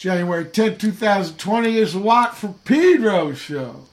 January 10, 2020 is the Watt for Pedro show.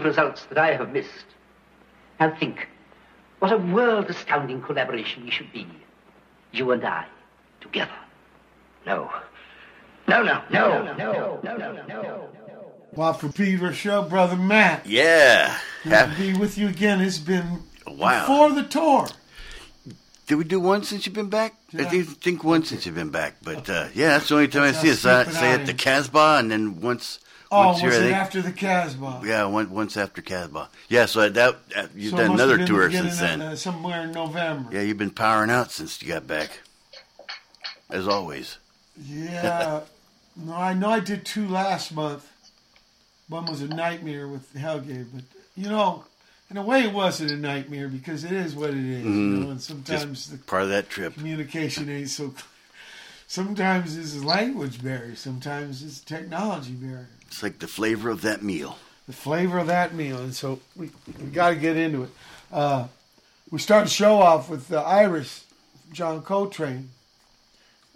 Achieve results that I have missed. Now think, what a world-astounding collaboration we should be. You and I, together. No. No, no, no, no, no, no, no, no. Watt from Pedro show, brother Matt. Yeah. Good Hap- to be with you again. It's been Wow. before the tour. Did we do one since you've been back? I Yeah. think, think one since you've been back. But uh, yeah, that's the only time I I'll see it. So I sneak it say at the. Casbah, and then once. Oh, once was it after the Casbah? Yeah, one, once after Casbah. Yeah, so that uh, you've So done another tour since then. uh, somewhere in November. Yeah, you've been powering out since you got back, as always. Yeah. no, I know I did two last month. One was a nightmare with Helge, but you know, in a way, it wasn't a nightmare because it is what it is. You know, and Just sometimes the part of that trip. communication ain't so. clear. Sometimes it's a language barrier. Sometimes it's a technology barrier. It's like the flavor of that meal. the flavor of that meal, and so we we got to get into it. Uh, we start the show off with uh, Iris, John Coltrane,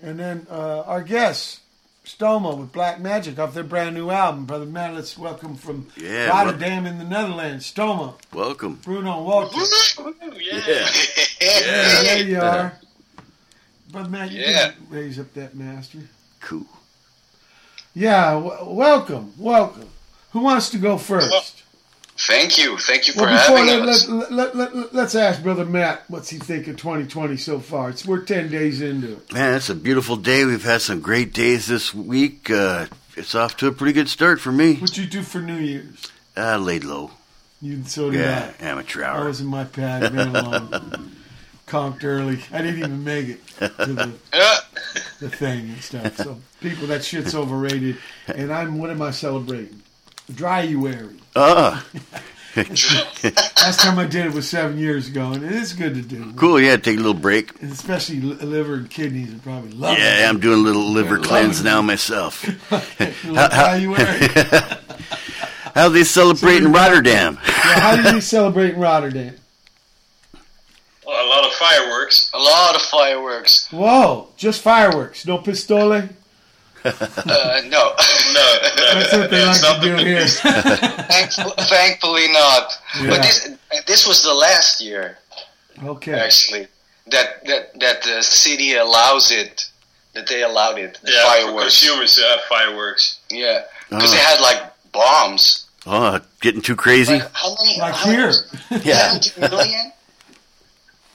and then uh, our guest Stoma with Black Magic off their brand new album. Brother Matt, let's welcome from Yeah, Rotterdam in the Netherlands, Stoma, Welcome. Bruno Walter. Yeah. Yeah, there you are. Brother Matt, you Yeah. can raise up that master. Cool. Yeah, w- welcome, welcome. Who wants to go first? Thank you. Thank you for Well, before having let, us. let, let, let, let, let's ask Brother Matt what's he think of 2020 so far. It's we're 10 days into it. Man, it's a beautiful day. We've had some great days this week. Uh, it's off to a pretty good start for me. What'd you do for New Year's? Uh, laid low. You so did Yeah, amateur I. I hour. was in my pad, ran along, conked early. I didn't even make it to the, Yeah. The thing and stuff. So people, that shit's overrated. And I'm what am I celebrating? Dryuary. Ah, Last time I did it was seven years ago, and it is good to do. cool. Yeah, take a little break. And especially liver and kidneys are probably love Yeah, I'm doing a little liver Loving cleanse it. now myself. Like Dryuary. How they celebrate in Rotterdam? Yeah, how do you celebrate in Rotterdam? Well, a lot of fireworks. A lot of fireworks. Whoa, just fireworks, no pistole. Uh, no. No, no, That's what they like to do the here. Thankful, thankfully not. Yeah. But this this was the last year Okay. actually that that that the city allows it. That they allowed it. The Yeah, for consumers to have fireworks. Yeah, because Oh. they had like bombs. Oh, getting too crazy? Like, how many? Like how here. many- Yeah. 70 million?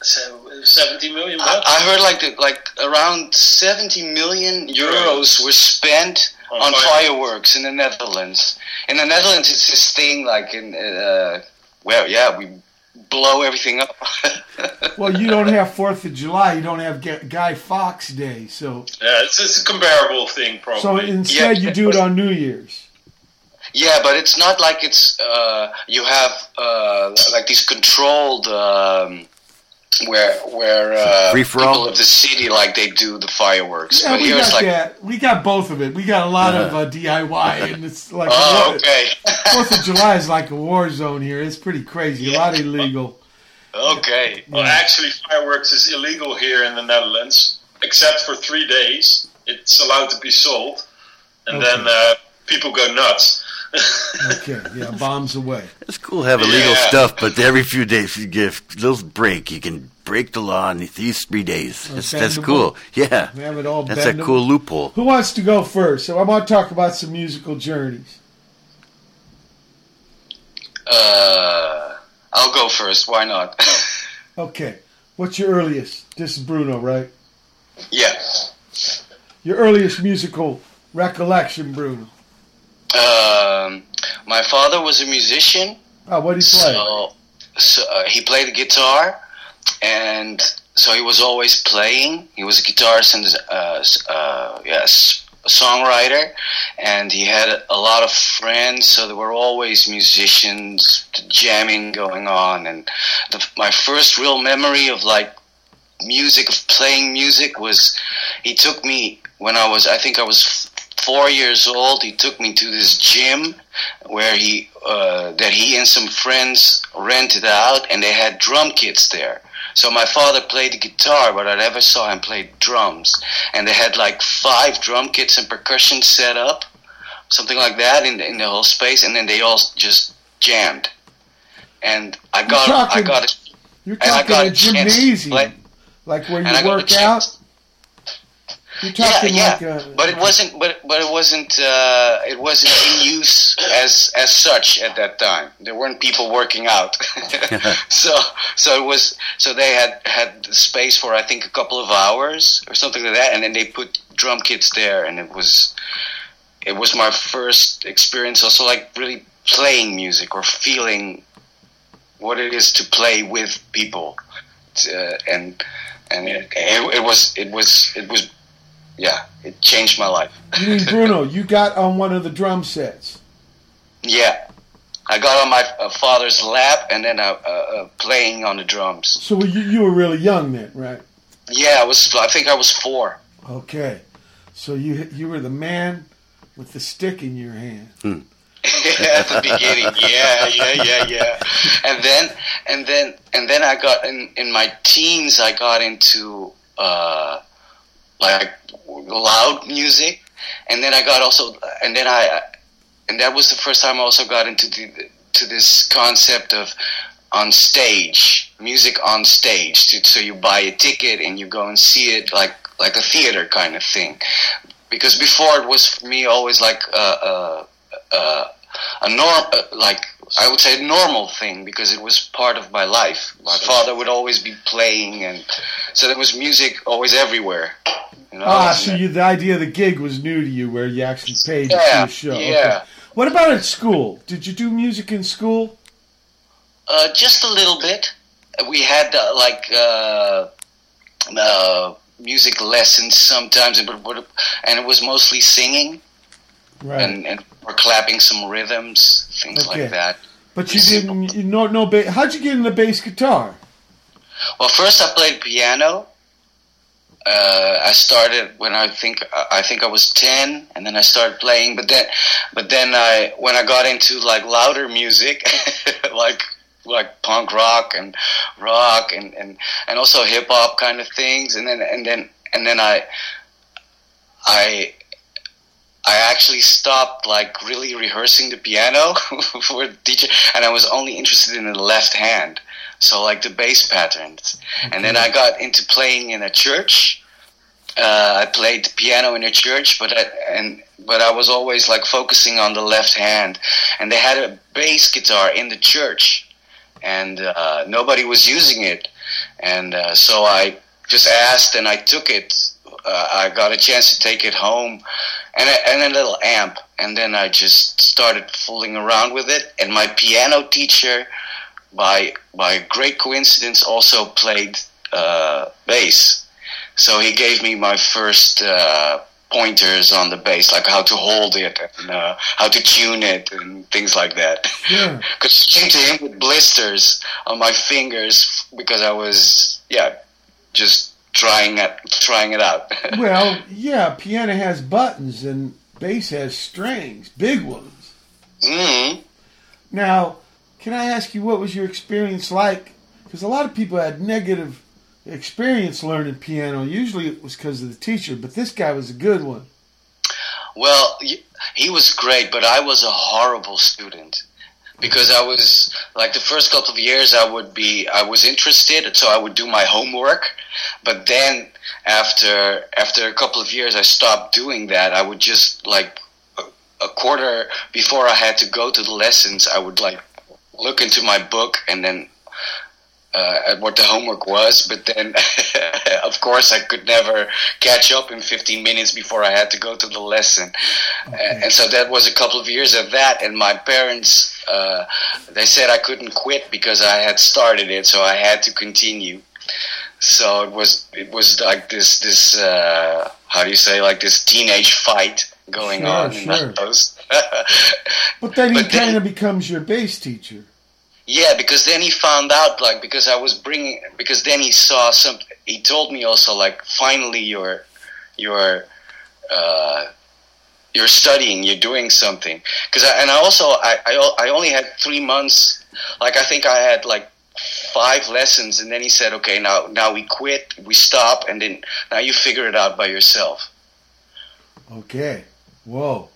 So, 70 million I, bucks I heard like the, like around 70 million euros were spent On on fireworks. fireworks in the Netherlands. In the Netherlands, it's this thing like in uh, well, yeah, we blow everything up. Well, you don't have Fourth of July. You don't have Guy Fawkes Day. So, Yeah, it's, it's a comparable thing, probably. so instead Yeah. you do it on New Year's. yeah, but it's not like it's uh, you have uh, like these controlled. Um, where where uh, Free-for-all? people of the city like they do the fireworks, Yeah, but we here got like that. We got both of it. We got a lot of uh, DIY, and it's like oh okay Fourth of July is like a war zone here. It's pretty crazy. A lot illegal. okay Well, actually, fireworks is illegal here in the Netherlands, except for three days. It's allowed to be sold, and Okay. then uh, people go nuts. Okay, yeah, bombs away. It's cool to have illegal Yeah. stuff, but every few days you give a little break. You can break the law in these three days. That's, that's cool. Yeah. We have it all. That's a cool loophole. Who wants to go first? So I want to talk about some musical journeys. uh, I'll go first why not Okay, what's your earliest? This is Bruno, right? yeah Your earliest musical recollection, Bruno. Um, my father was a musician, Oh, what do you play? so, so uh, he played the guitar, and so he was always playing. He was a guitarist and uh, uh, yes, a songwriter, and he had a lot of friends. So there were always musicians, jamming going on, and the, my first real memory of like music of playing music was he took me when I was I think I was four years old. He took me to this gym where he uh, that he and some friends rented out, and they had drum kits there. So my father played the guitar, but I never saw him play drums. And they had like five drum kits and percussion set up, something like that in the, in the whole space, and then they all just jammed. And I got talking- I got a, You're and I got a gymnasium, like where you work out. Yeah, yeah, like a, but it wasn't. But but it wasn't. Uh, it wasn't in use as as such at that time. There weren't people working out, so so it was. So they had had space for I think a couple of hours or something like that, and then they put drum kits there, and it was it was my first experience. Also, like really playing music or feeling what it is to play with people, uh, and and it, it, it was it was it was yeah, it changed my life. You mean Bruno? You got on one of the drum sets. Yeah, I got on my uh, father's lap and then uh, uh, uh, playing on the drums. So you you were really young then, right? Yeah, I was. I think I was four. Okay. So you you were the man with the stick in your hand. at the beginning. Yeah, yeah, yeah, yeah. And then, and then, and then I got in in my teens. I got into uh, like loud music, and then I got also, and then I, and that was the first time I also got into the to this concept of on stage music on stage. So you buy a ticket and you go and see it like like a theater kind of thing. Because before it was for me always like a, a, a, a norm, uh, like I would say a normal thing because it was part of my life. My father would always be playing, and so there was music always everywhere. You know? Ah, so you, the idea of the gig was new to you, where you actually paid to Yeah, see a show. yeah. Okay. What about at school? Did you do music in school? Uh, just a little bit. We had uh, like uh, uh, music lessons sometimes, and it was mostly singing Right. and, and or clapping some rhythms, things Okay. like that. but you didn't. You no no. Ba- how'd you get into bass guitar? Well, first I played piano. Uh, I started when I think I think I was ten, and then I started playing. But then, but then I when I got into like louder music, like like punk rock and rock and and and also hip hop kind of things, and then and then and then I I I actually stopped like really rehearsing the piano for the teacher, and I was only interested in the left hand. So like the bass patterns, and then I got into playing in a church. Uh, I played piano in a church, but I, and but I was always like focusing on the left hand, and they had a bass guitar in the church, and uh, nobody was using it, and uh, so I just asked and I took it. Uh, I got a chance to take it home, and a, and a little amp, and then I just started fooling around with it. And my piano teacher, by by great coincidence, also played uh, bass, so he gave me my first. Uh, pointers on the bass like how to hold it and uh, how to tune it and things like that Sure. because came to him with blisters on my fingers because I was yeah just trying it trying it out. Well, yeah. Piano has buttons and bass has strings, big ones. mm Now, can I ask you what was your experience like? Because a lot of people had negative experience learning piano. Usually it was because of the teacher, but this guy was a good one. Well, he was great, but I was a horrible student because I was like the first couple of years I would be I was interested, so I would do my homework, but then after after a couple of years I stopped doing that. I would just like a, quarter before I had to go to the lessons, I would like look into my book and then uh, at what the homework was, but then, of course, I could never catch up in 15 minutes before I had to go to the lesson. Uh, and so that was a couple of years of that. And my parents, uh, they said I couldn't quit because I had started it, so I had to continue. So it was, it was like this, this, uh, how do you say, like this teenage fight going Sure, on sure. But then he But then- kind of becomes your bass teacher. Yeah, because then he found out, like, because I was bringing, because then he saw some. He told me also, like, finally, you're, you're, uh, you're studying, you're doing something. Because and I also, I, I, I only had three months. Like, I think I had like five lessons, and then he said, okay, now, now we quit, we stop, and then now you figure it out by yourself. Okay. Whoa.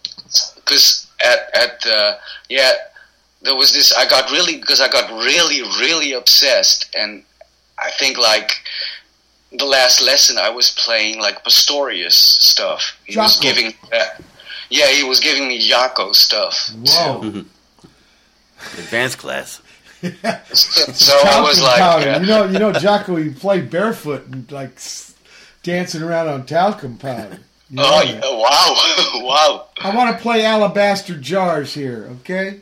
Because at at uh, yeah there was this i got really because i got really really obsessed and i think like the last lesson i was playing like pastorius stuff he Jaco. was giving that yeah he was giving me Jaco stuff Whoa. Advanced class so, so I was like, yeah. you know, you know, Jaco, he played barefoot and like dancing around on talcum powder. You oh, know oh, yeah. wow, wow! I want to play alabaster jarz here, okay?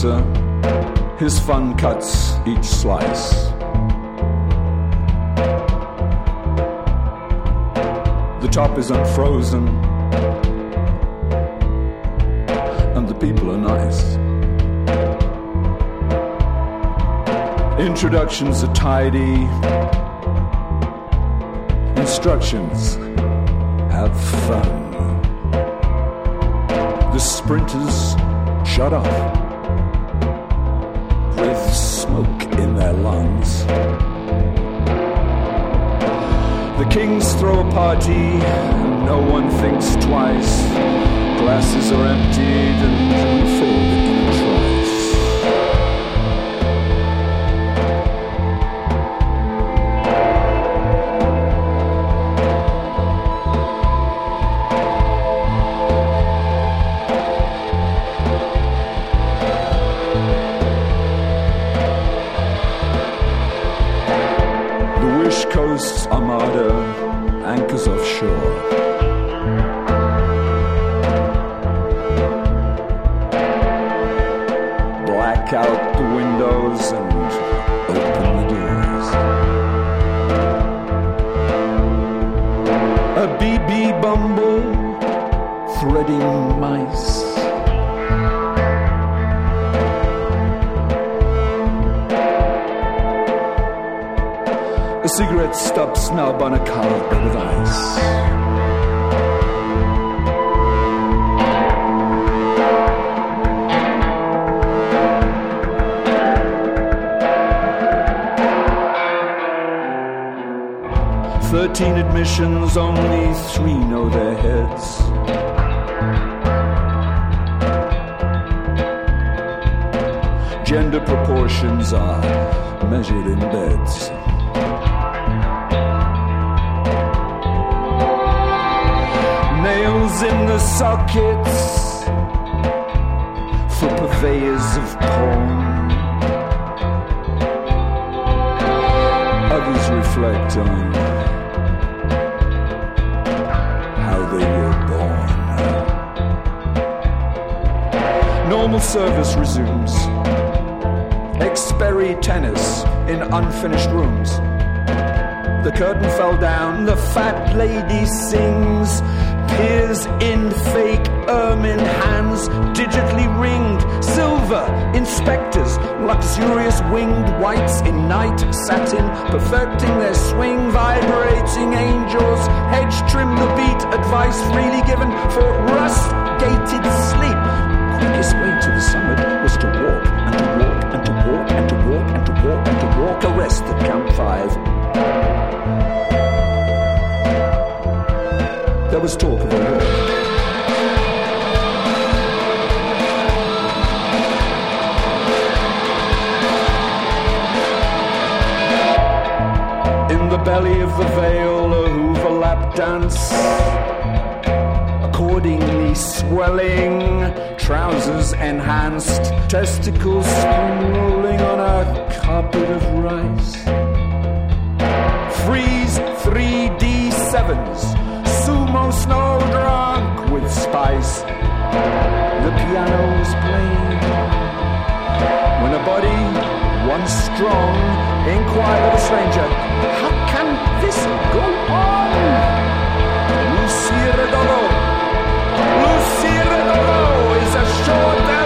Pizza. His fun cuts each slice. The top isn't frozen, and the people are nice. Introductions are tidy. Instructions have fun. The sprinters shut off Kings throw a party, no one thinks twice. Glasses are emptied and refilled Out the windows and open the doors. A BB bumble threading mice. A cigarette stub snub on a carved bed of ice. Thirteen admissions, only three know their heads. Gender proportions are measured in beds. Nails in the sockets for purveyors of porn. Others reflect on service resumes. Experry tennis in unfinished rooms. The curtain fell down, the fat lady sings, peers in fake ermine hands, digitally ringed, silver inspectors, luxurious winged whites in night satin, perfecting their swing, vibrating angels, hedge trim the beat, advice freely given for rust gated sleep. Quickest way to the summit was to walk and to walk and to walk and to walk and to walk and to walk a rest at Camp 5. There was talk of a war. In the belly of the veil, a Hoover lap dance. Accordingly swelling, trousers enhanced, testicles spring rolling on a carpet of rice. Freeze 3D sevens, sumo snow drunk with spice. The piano's playing. When a body, once strong, inquired of a stranger, How can this go on? Is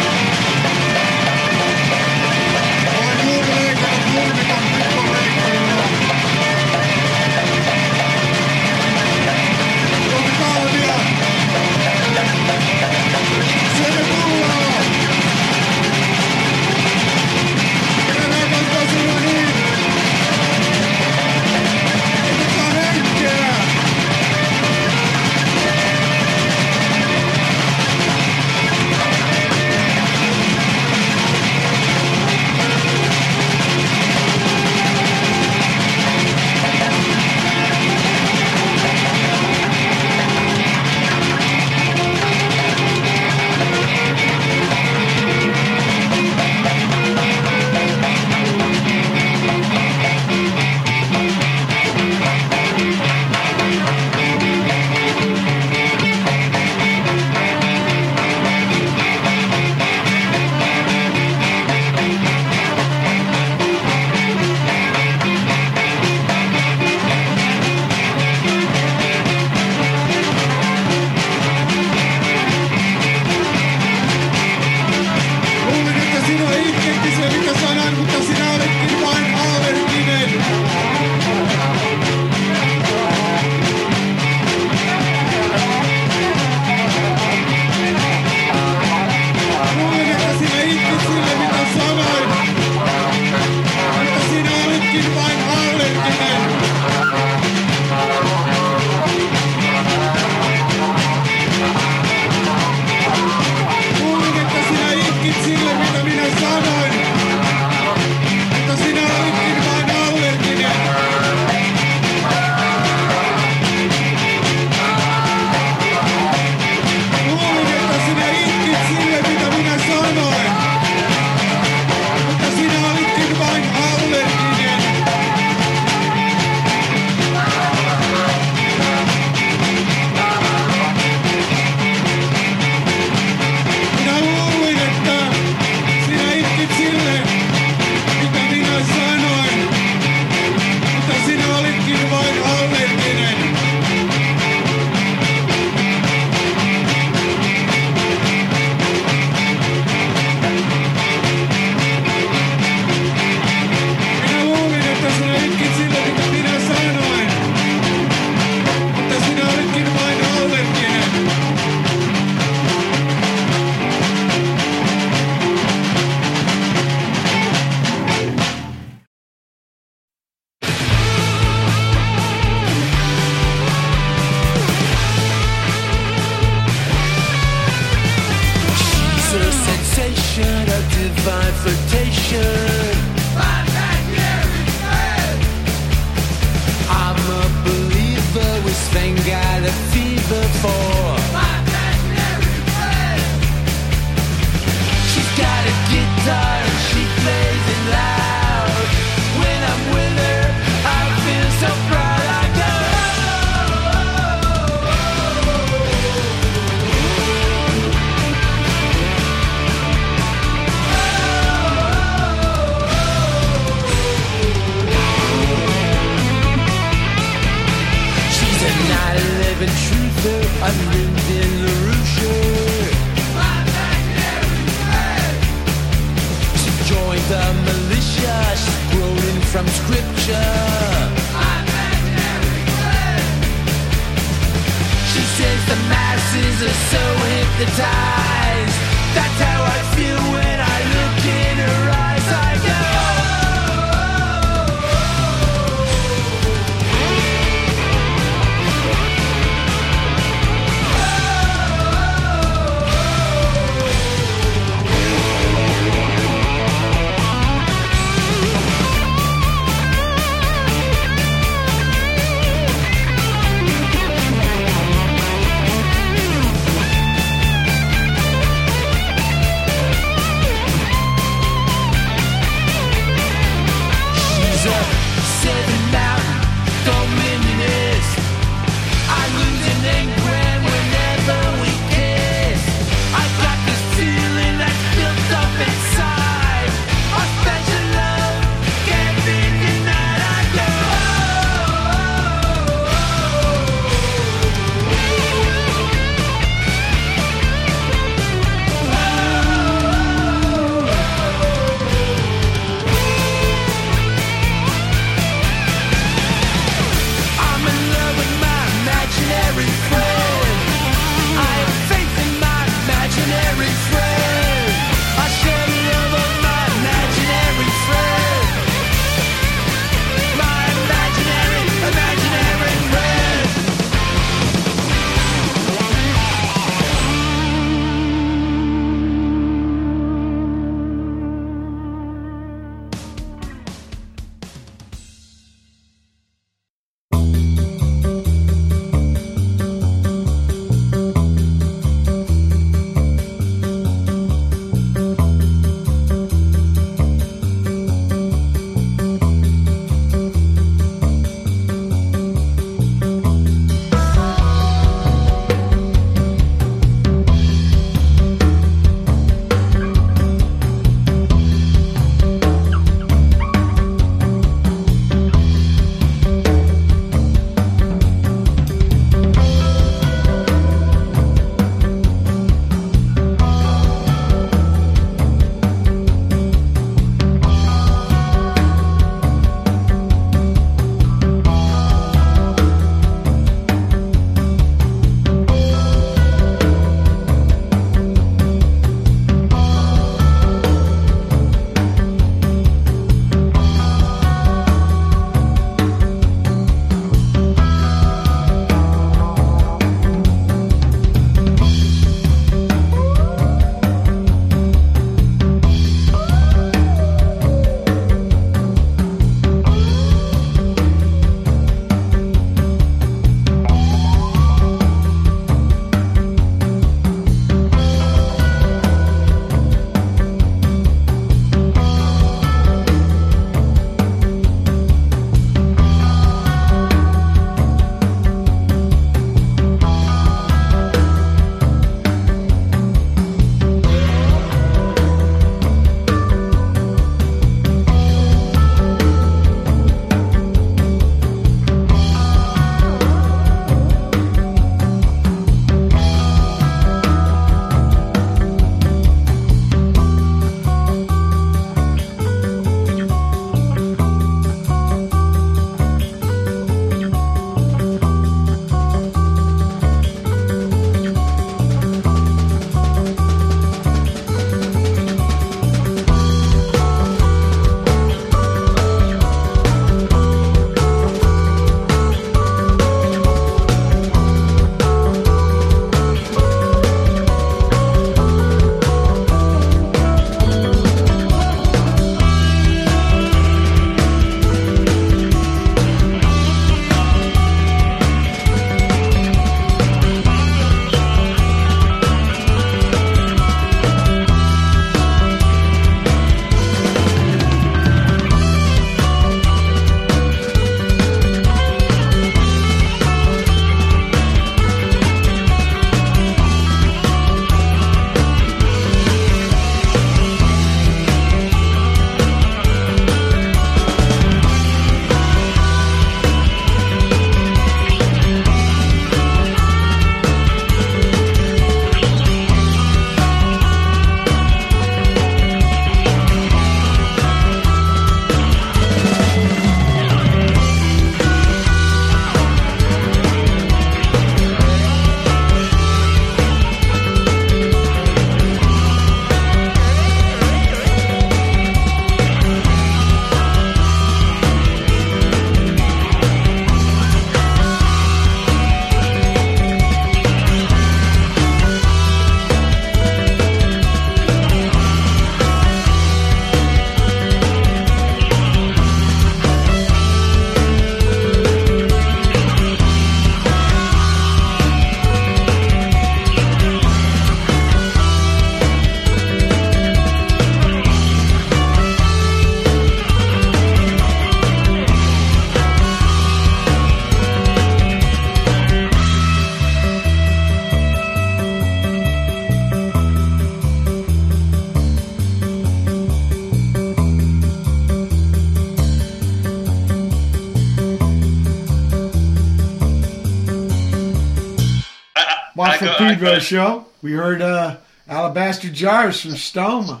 Pedro show. We heard uh, Alabaster Jarz from Stoma.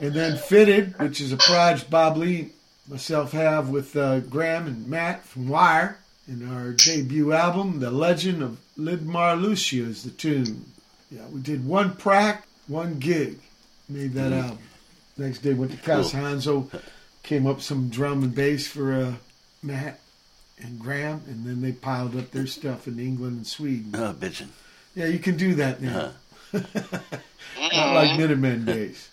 And then Fitted, which is a project Bob Lee, myself have with uh, Graham and Matt from Wire. And our debut album, The Legend of Lydmar Lucia, is the tune. Yeah, we did one prac, one gig, made that album. Next day went to Casa Hanzo, came up some drum and bass for uh, Matt and Graham, and then they piled up their stuff in England and Sweden. Oh, bitchin'. Yeah, you can do that now. Not like Minutemen days.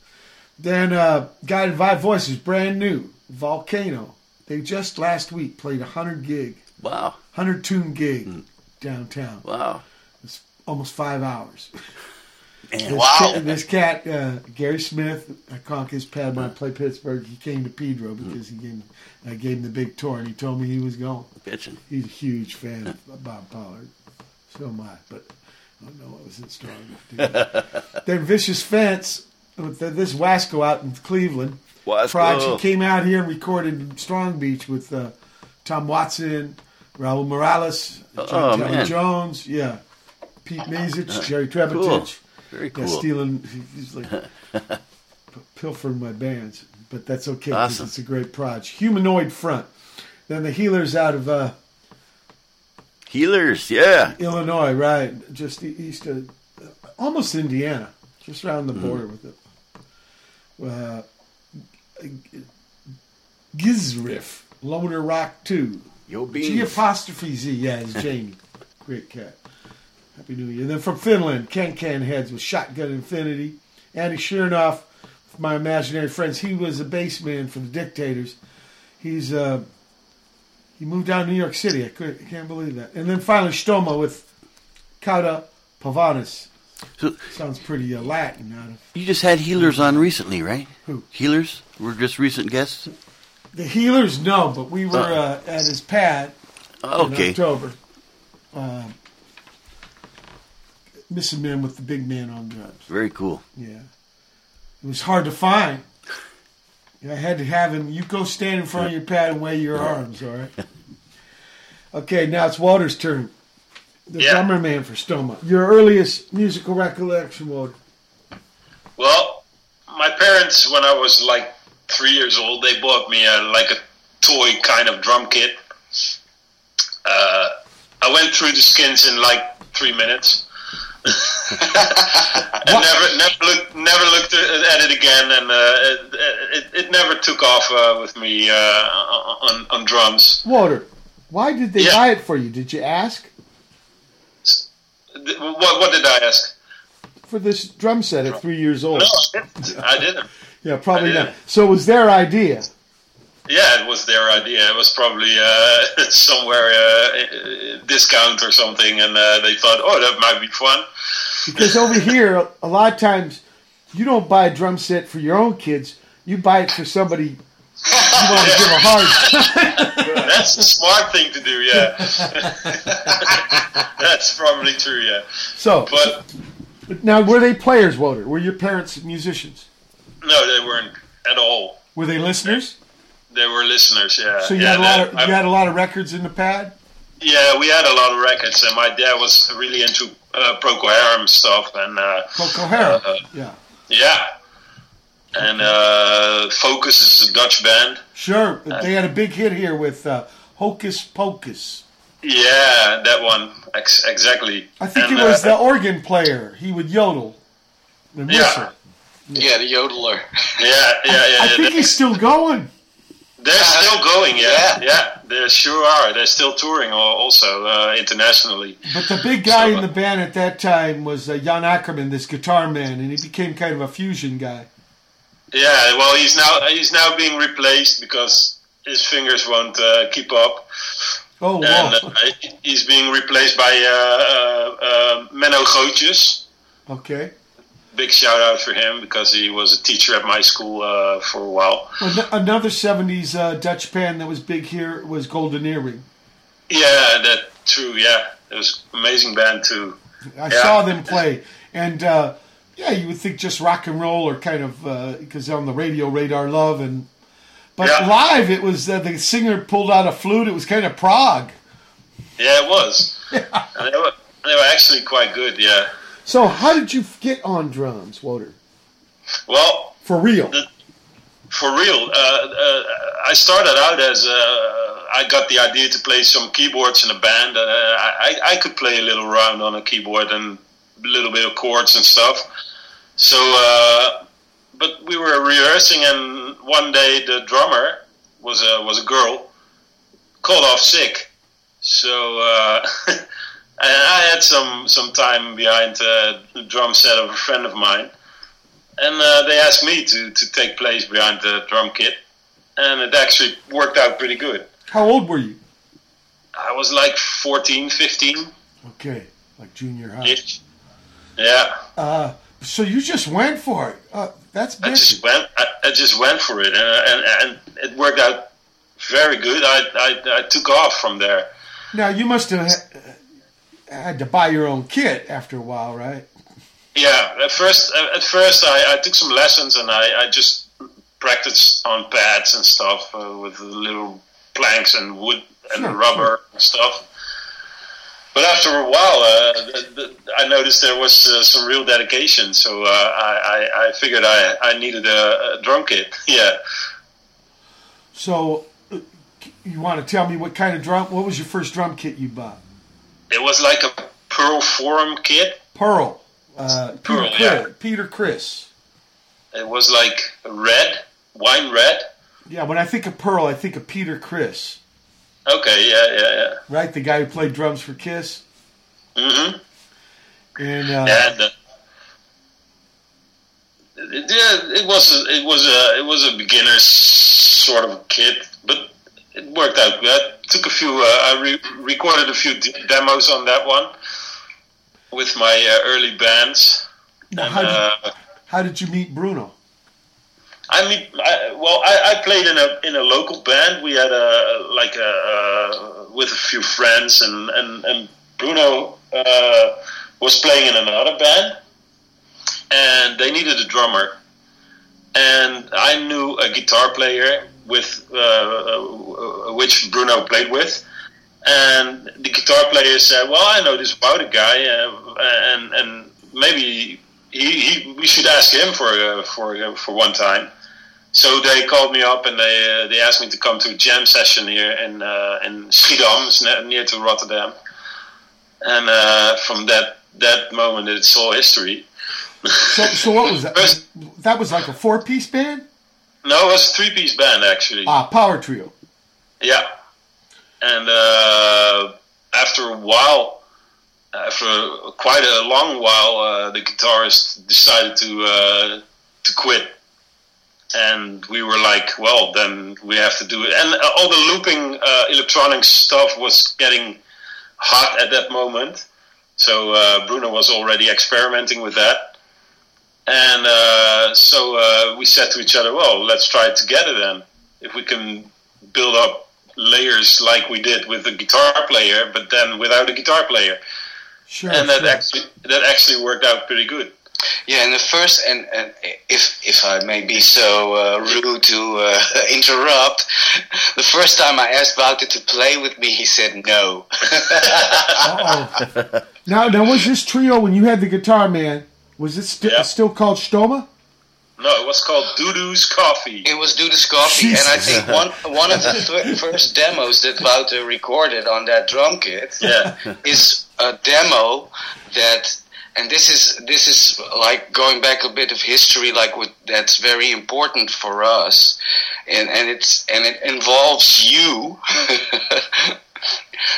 Then uh, Guided by Voices, brand new, Volcano. They just last week played a 100 gig, Wow. 100 tune gig downtown. Wow. It's almost five hours. Man. This Wow. cat, this cat uh, Gary Smith, I conk his pad when I play Pittsburgh. He came to Pedro because he gave, I gave him the big tour, and he told me he was going. Bitchin'. He's a huge fan of Bob Pollard. So am I, but I don't know what was it strong enough to do. Then Vicious Fence with the, this Wasco out in Cleveland. Wasco. Project came out here and recorded in Strong Beach with uh, Tom Watson, Raul Morales, Oh, John man. Jones, yeah, Pete Mazich, Jerry Trebotic. Cool. Very Yeah, stealing. He's like pilfering my bands, but that's okay 'cause Awesome. it's a great project. Humanoid Front. Then the Heelerz out of uh, Heelerz, yeah. Illinois, right, just east of, almost Indiana, just around the Mm-hmm. border with it. Uh, G'z Riff, Loner Rock Two. Yo, G apostrophe Z, yeah, it's Jamie. Great cat. Happy New Year. And then from Finland, Can Can Heads with Shotgun Infinity. Andy Shernoff, my imaginary friends, he was a bass man for the Dictators. He's uh, he moved down to New York City. I, could, I can't believe that. And then finally Stoma with Cauda Pavonis. So Sounds pretty uh, Latin out of you just had Heelerz on recently, right? Who? Heelerz were just recent guests. the Heelerz. No, but we were Uh. at his pad in Okay. October. Uh, Missingmen with the big man on drums. Very cool. Yeah. It was hard to find. I had to have him. You go stand in front of your pad and wave your arms, all right? Okay, now it's Walter's turn. The Yeah. drummer man for Stoma. Your earliest musical recollection, Walter. Well, my parents, when I was like three years old, they bought me a, like a toy kind of drum kit. Uh, I went through the skins in like three minutes. and never, never looked, never looked at it again, and uh, it, it, it never took off uh, with me uh, on, on drums. Walter, why did they Yeah. buy it for you? Did you ask What, what did I ask? for this drum set at three years old? No, I didn't. I didn't. Yeah, probably I not. didn't. So it was their idea. Yeah, it was their idea. It was probably uh, somewhere uh, discount or something, and uh, they thought, "Oh, that might be fun." Because over here, a lot of times, you don't buy a drum set for your own kids. You buy it for somebody you want to give a hard. That's the smart thing to do. Yeah, that's probably true. Yeah, So but now, were they players, Walter? Were your parents musicians? no, they weren't at all. Were they listeners? They were listeners. Yeah. So you yeah, had a lot of that- you had a lot of records in the pad. yeah, we had a lot of records, and my dad was really into uh, Procol Harum stuff, and uh, Coco Harum. Uh, yeah, yeah, and uh, Focus is a Dutch band. sure. They had a big hit here with uh, Hocus Pocus. Yeah, that one ex- exactly. I think And, it was uh, the organ player. He would yodel and Yeah. whistle. Yeah, the yodeler. Yeah, yeah, yeah. I yeah. think he's still going. They're still going, yeah, Yeah. yeah. They sure are. They're still touring also uh, internationally. But the big guy So, in the band at that time was uh, Jan Akkerman, this guitar man, and he became kind of a fusion guy. Yeah, well, he's now he's now being replaced because his fingers won't uh, keep up, Oh, and wow. uh, he's being replaced by uh, uh, uh, Menno Gootjes. okay. Big shout out for him because he was a teacher at my school uh, for a while. Another 70s uh, Dutch band that was big here was Golden Earring. Yeah, that true. Yeah, it was amazing band too. I Yeah. saw them play, and uh, yeah, you would think just rock and roll or kind of because on the radio, Radar Love, and but Yeah. live it was uh, the singer pulled out a flute. It was kind of prog. Yeah, it was. and, it was They were actually quite good. Yeah. So, how did you get on drums, Wouter? Well, For real? for real, uh, uh, I started out as uh, I got the idea to play some keyboards in a band. Uh, I, I could play a little around on a keyboard and a little bit of chords and stuff. So, uh, but we were rehearsing, and one day the drummer was a was a girl called off sick. So, uh, and I had some some time behind uh, the drum set of a friend of mine and uh, they asked me to, to take place behind the drum kit, and it actually worked out pretty good. How old were you? I was like 14, 15 Okay, like junior high. ish. Yeah, Uh, so you just went for it. Uh, that's I just went. I, I just went for it, and, and and it worked out very good. I, I I took off from there. Now you must have ha- had to buy your own kit after a while, right? Yeah, at first, at first, I, I took some lessons, and I, I just practiced on pads and stuff uh, with little planks and wood and Sure, rubber and stuff. But after a while, uh, the, the, I noticed there was uh, some real dedication, so uh, I, I, I figured I, I needed a, a drum kit. yeah, So uh, you want to tell me what kind of drum? What was your first drum kit you bought? It was like a Pearl Forum kit. Pearl. Uh, Peter, Pearl, Chris, yeah. Peter Criss. It was like red, wine red. Yeah, when I think of Pearl, I think of Peter Criss, Okay, yeah, yeah, yeah. right? The guy who played drums for Kiss. Mm-hmm. And uh, and uh, yeah, it was a, it was a it was a beginner's sort of kit, but it worked out good. Took a few. Uh, I re- recorded a few d- demos on that one with my uh, early bands. now, And, how, did, uh, how did you meet Bruno? I mean, I, well, I, I played in a in a local band. We had a like a uh, with a few friends, and and and Bruno uh, was playing in another band, and they needed a drummer, and I knew a guitar player with uh, uh, which Bruno played with. And the guitar player said, "Well, I know this Wouter guy, uh, and and maybe he, he we should ask him for uh, for uh, for one time." So they called me up and they uh, they asked me to come to a jam session here in uh, in Schiedam, it's near to Rotterdam. And uh, from that that moment, it's all history. So, so what was that? First- That was like a four-piece band. No, it was a three piece band actually. Ah, power trio. Yeah, and uh, after a while, after quite a long while, uh, the guitarist decided to uh, to quit, and we were like, "Well, then we have to do it." And uh, all the looping uh, electronic stuff was getting hot at that moment, so uh, Bruno was already experimenting with that. And uh, so uh, we said to each other, "Well, let's try it together then. If we can build up layers like we did with the guitar player, but then without a guitar player." Sure. And that sure. actually that actually worked out pretty good. Yeah, and the first, and, and if if I may be so uh, rude to uh, interrupt, the first time I asked Wouter to play with me, he said no. Uh-oh. now, now was this trio when you had the guitar man? Was it sti- Yeah. still called Stoma? No, it was called Doodoo's Coffee. It was Doodoo's the Coffee, and I think one one of the fir- first demos that Wouter recorded on that drum kit Yeah, is a demo that, and this is this is like going back a bit of history, like what that's very important for us, and and it's and it involves you,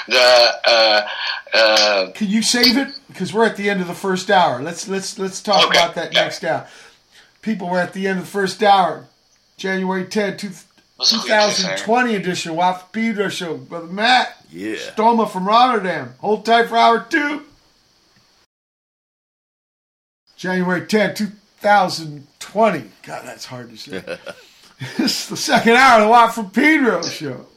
the. Uh, uh, Can you save it? Because we're at the end of the first hour. Let's let's let's talk Okay, about that yeah. next hour. People, we're at the end of the first hour. January 10, two, was a good cliffhanger. 2020 edition of Waff Pedro Show. Brother Matt, Yeah. Stoma from Rotterdam. Hold tight for hour two. January 10, 2020. God, that's hard to say. this is the second hour of the Watt from Pedro Show.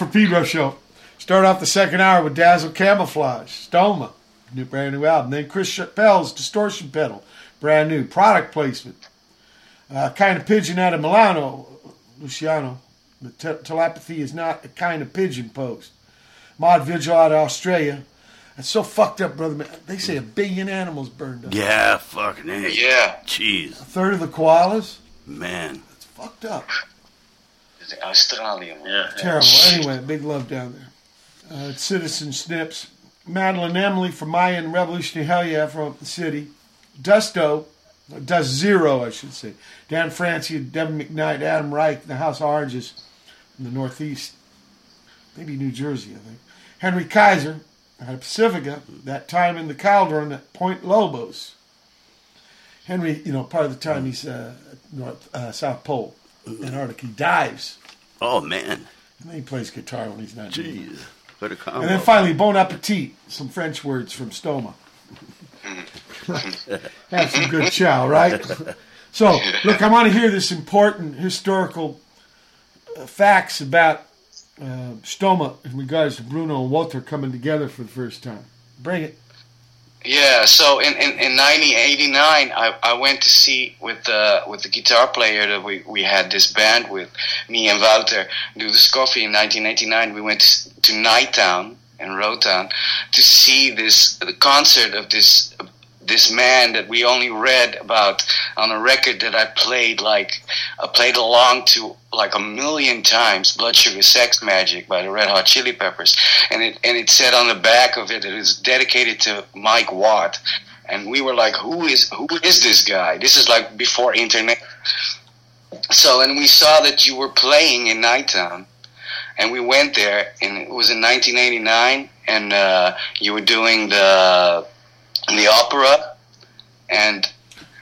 For Pedro show. Start off the second hour with Dazzle Camouflage, Stoma, new brand new album. Then Chris Chappell's Distortion Pedal, brand new product placement. Uh, kind of pigeon out of Milano, Luciano. The te- telepathy is not a kind of pigeon post. Mod Vigil out of Australia. That's so fucked up, brother. Man. They say a billion animals burned up. Yeah, fucking A. Yeah, Jeez, A third of the koalas. man. It's fucked up. It's Australian. Yeah. Terrible. Anyway, big love down there. Uh, Citizen Snips. Madeleine Emily from Mayan Revolutionary Hell Yeah from the city. Dusto, Dust Zero, I should say. Dan Francia, Devin McKnight, Adam Reich, the House of Oranges from the Northeast. Maybe New Jersey, I think. Henry Kaiser out of Pacifica, that time in the cauldron at Point Lobos. Henry, you know, part of the time he's uh, North, uh, South Pole, Antarctica. He dives. Oh man, And then he plays guitar when he's not jeez, what a combo. And then finally, bon appetit. Some French words from Stoma. Have some good chow, right? So, look, I want to hear this important historical uh, facts about uh, Stoma in regards to Bruno and Walter coming together for the first time. Bring it. Yeah, so in, in, in 1989, I, I went to see with the with the guitar player that we, we had this band with, me and Walter do the Scoffy in 1989. We went to Nighttown in Rotown to see this the concert of this this man that we only read about on a record that I played like I played along to like a million times Blood Sugar Sex Magik by the Red Hot Chili Peppers. And it and it said on the back of it it is dedicated to Mike Watt. And we were like who is who is this guy? This is like before internet. So and we saw that you were playing in Nighttown. And we went there and it was in 1989 and uh, you were doing the the opera and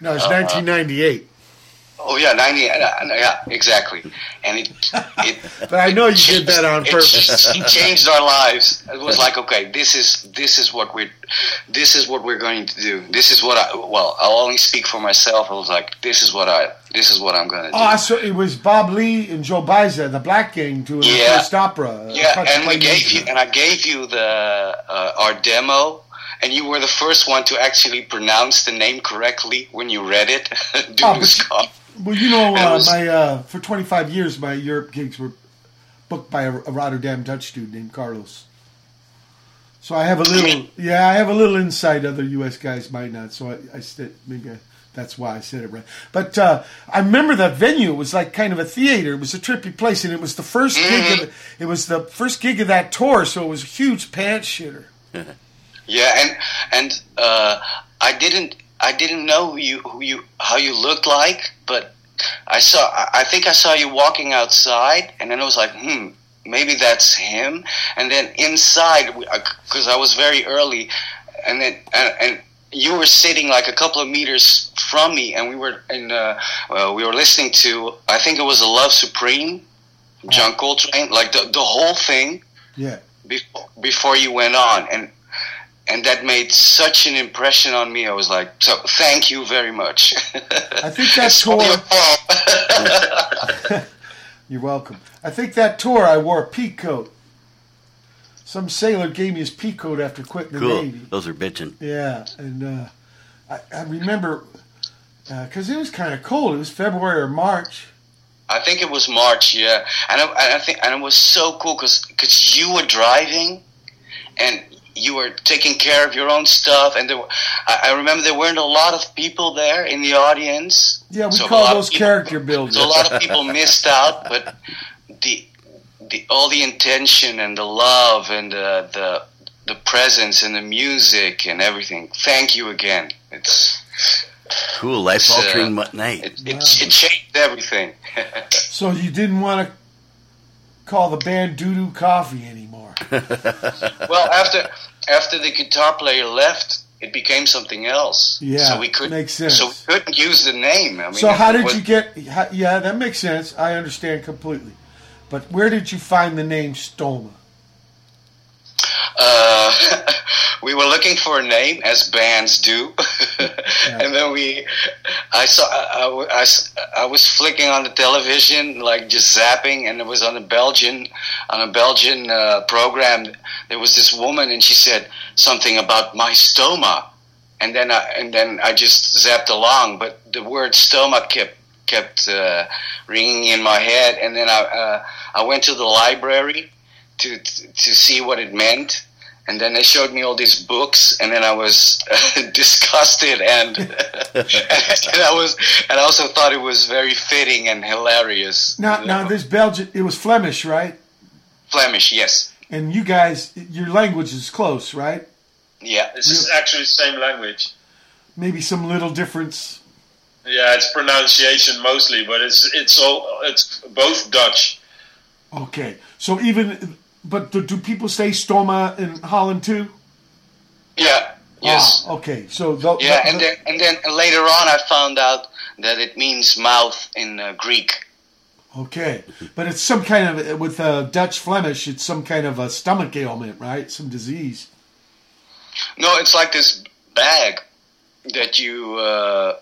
No, it's 1998. oh yeah 90 uh, yeah exactly and it it But I know you did that on purpose. it changed our lives it was like okay this is this is what we're this is what we're going to do this is what i well i'll only speak for myself i was like this is what i this is what i'm going to do Oh, I saw it was Bob Lee and Joe Baiza, the Black Gang, doing the first opera. uh, Yeah, and we gave you, and I gave you the uh, our demo, and you were the first one to actually pronounce the name correctly when you read it. Oh, but- Well, you know, uh, was- my uh, for 25 years, my Europe gigs were booked by a, a Rotterdam Dutch dude named Carlos. So I have a little, yeah, I have a little insight other U.S. guys might not. So I, I said maybe I, that's why I said it right. But uh, I remember that venue. It was like kind of a theater. It was a trippy place, and it was the 1st gig. Of, it was the first gig of that tour, so it was a huge pants shitter. Yeah, and and uh, I didn't I didn't know who you who you how you looked like, but I saw I think I saw you walking outside, and then I was like, hmm, maybe that's him. And then inside, because I was very early, and then and, and you were sitting like a couple of meters from me, and we were in. Uh, well, we were listening to. I think it was "A Love Supreme," John Coltrane. Like the the whole thing Yeah. before before you went on, and and that made such an impression on me. I was like, so thank you very much. I think that It's tour. You're welcome. I think that tour I wore a peak coat. Some sailor gave me his peak coat after quitting the Cool. Navy. Those are bitching. Yeah, and uh, I, I remember because it was kind of cold. It was February or March. I think it was March, yeah, and I, and I think and it was so cool because you were driving, and you were taking care of your own stuff, and there were, I, I remember there weren't a lot of people there in the audience. Yeah, we So a call lot of those people- character builders. So a lot of people missed out, but the the all the intention and the love and the the the presence and the music and everything. Thank you again. It's Cool. Life It's, uh, altering mu- night. it, it, it changed everything. So you didn't want to call the band Doo Doo Coffee anymore. well, after after the guitar player left, it became something else. Yeah, so we couldn't. makes sense. So we couldn't use the name. I mean, so how did was- you get? How, yeah, that makes sense. I understand completely. But where did you find the name Stoma? Uh, we were looking for a name, as bands do, and then we, I saw, I I was flicking on the television, like just zapping, and it was on a Belgian, on a Belgian uh, program. There was this woman, and she said something about my stoma, and then I, and then I just zapped along, but the word stoma kept kept uh, ringing in my head, and then I uh, I went to the library to to see what it meant. And then they showed me all these books, and then I was disgusted, and and I was, and I also thought it was very fitting and hilarious. Now, now this Belgian, it was Flemish, right? Flemish, yes, And you guys, your language is close, right? yeah, This is actually the same language. Maybe some little difference. Yeah, it's pronunciation mostly, but it's it's all it's both Dutch. Okay, so even, but do, do people say Stoma in Holland too? yeah, yes, Ah, okay, so the, yeah, the- and then and then later on, I found out that it means mouth in uh, Greek. okay, but it's some kind of with uh, Dutch Flemish. It's some kind of a stomach ailment, right? Some disease. No, it's like this bag that you. Uh,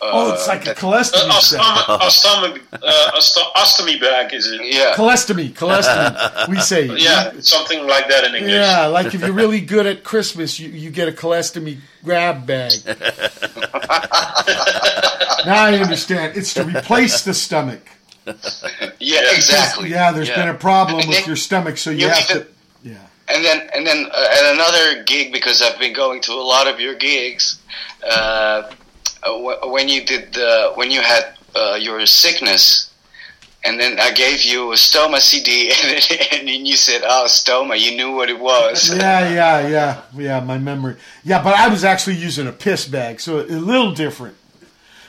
Oh, it's like a that- colostomy. Uh, sac. ostomy, ostomy, uh, ostomy bag is it? yeah, Colostomy, colostomy. We say. Yeah, something like that in English. Yeah, like if you're really good at Christmas, you, you get a colostomy grab bag. now I understand. It's to replace the stomach. yeah, exactly. Yeah, there's Yeah. been a problem with your stomach, so you, you have need to. to- Yeah. and then and then uh, at another gig because I've been going to a lot of your gigs. Uh, uh, when you did the when you had uh, your sickness, and then I gave you a stoma CD, and, then you said, "Oh, stoma," you knew what it was. Yeah, yeah, yeah, yeah. My memory. Yeah, but I was actually using a piss bag, so a little different.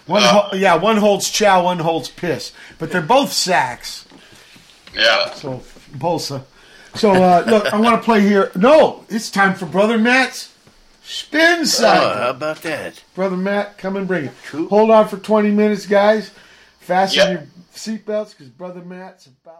One, ho- yeah, one holds chow, one holds piss, but they're both sacks. Yeah. So bolsa. So uh, look, I want to play here. No, it's time for Brother Matt's spin Oh, how about that? Brother Matt, come and bring it. Cool. Hold on for 20 minutes, guys. Fasten Yep. your seatbelts because Brother Matt's about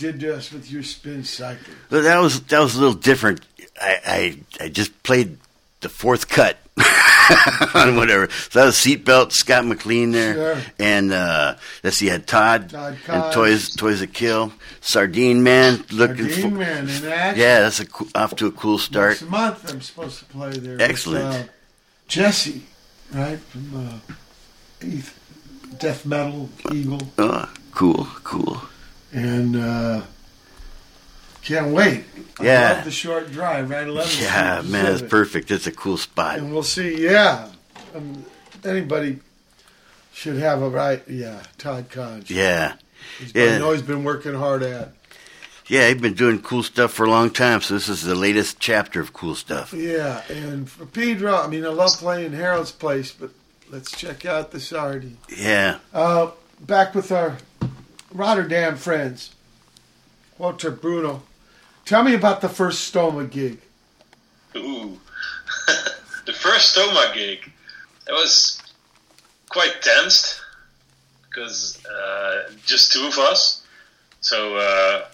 did to us with your spin cycle? But that was that was a little different. I I, I just played the fourth cut on whatever. So that was Seatbelt, Scott McLean there, Sure. and uh, let's see, you had Todd, Todd and Toys Toys that Kill, Sardine Man, looking Dean for Man in action. yeah, that's a off to a cool start. Next month I'm supposed to play there. with, Excellent. uh, Jesse, right from uh, Death Metal Eagle, Oh, cool, cool. And uh, can't wait. I Yeah. love the short drive. Right, eleven. Yeah, man, that's perfect. It's a cool spot. And we'll see. Yeah, um, anybody should have a right. Yeah, Todd Conch. Yeah, He's yeah. I know he's been working hard at. yeah. he's been doing cool stuff for a long time, so this is the latest chapter of cool stuff. Yeah, and for Pedro, I mean, I love playing Harold's Place, but let's check out the Sardi. Yeah, Uh, back with our Rotterdam friends, Walter Bruno. Tell me about the first Stoma gig. Ooh. the first Stoma gig, it was quite tensed because uh, just two of us. So uh,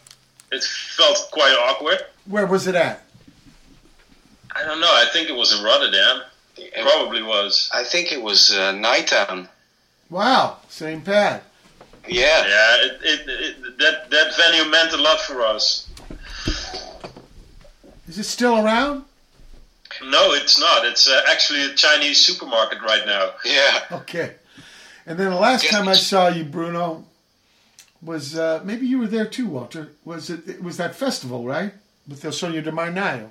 it felt quite awkward. Where was it at? I don't know. I think it was in Rotterdam. Probably was. I think it was uh, Nighttown. Wow, same pad. Yeah. Yeah, it, it, it, that that venue meant a lot for us. Is it still around? No, it's not. It's uh, actually a Chinese supermarket right now. Yeah. Okay. And then the last Yes. time I saw you, Bruno, was uh, maybe you were there too, Walter. Was it? It was that festival, right? With Il Sogno del Marinaio.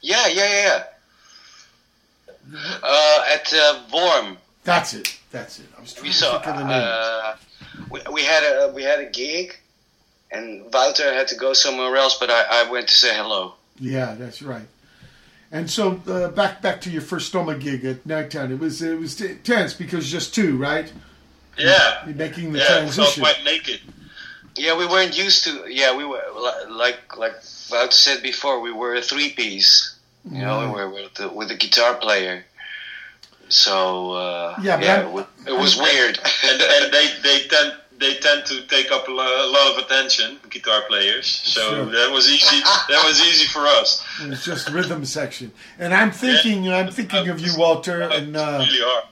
Yeah, yeah, yeah, yeah. Uh, at uh, Vorm, That's it. That's it. I was trying we to saw. think of the name. Uh, we, we had a we had a gig, and Wouter had to go somewhere else, but I, I went to say hello. Yeah, that's right. And so uh, back back to your first Stoma gig at Nighttown. It was it was t- tense because just two, right? Yeah. You're making the Yeah, transition. quite naked. Yeah, we weren't used to. Yeah, we were like like Wouter said before. We were a three piece. You know, we were with the, with a guitar player. So uh, Yeah, yeah, I'm- it wa- it was weird. and, and they they tend they tend to take up a lot of attention, guitar players. So Sure. that was easy. that was easy for us. It was just rhythm section. And I'm thinking I'm thinking of you, Walter, and uh, really hard.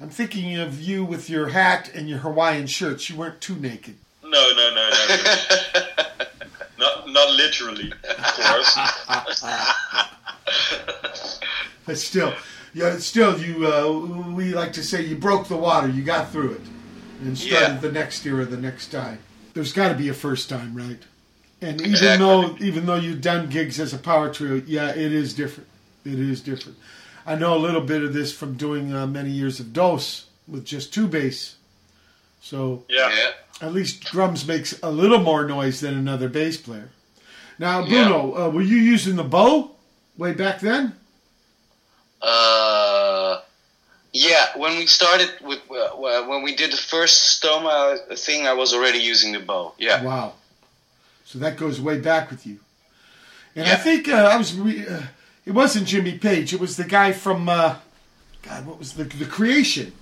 I'm thinking of you with your hat and your Hawaiian shirts. You weren't too naked. No, no, no, no. not not literally, of course. But still, yeah, still, you. Uh, we like to say you broke the water. You got through it, and started Yeah. the next era the next time. There's got to be a first time, right? And even Exactly. though even though you've done gigs as a power trio, yeah, it is different. It is different. I know a little bit of this from doing uh, many years of Dos with just two bass. So Yeah. yeah. at least drums makes a little more noise than another bass player. Now, Yeah. Bruno, uh, were you using the bow way back then? Uh, yeah, when we started with uh, when we did the first Stoma thing, I was already using the bow. Yeah. Wow. So that goes way back with you. And I think uh, I was. Re- uh, it wasn't Jimmy Page. It was the guy from. Uh, God, what was the the Creation?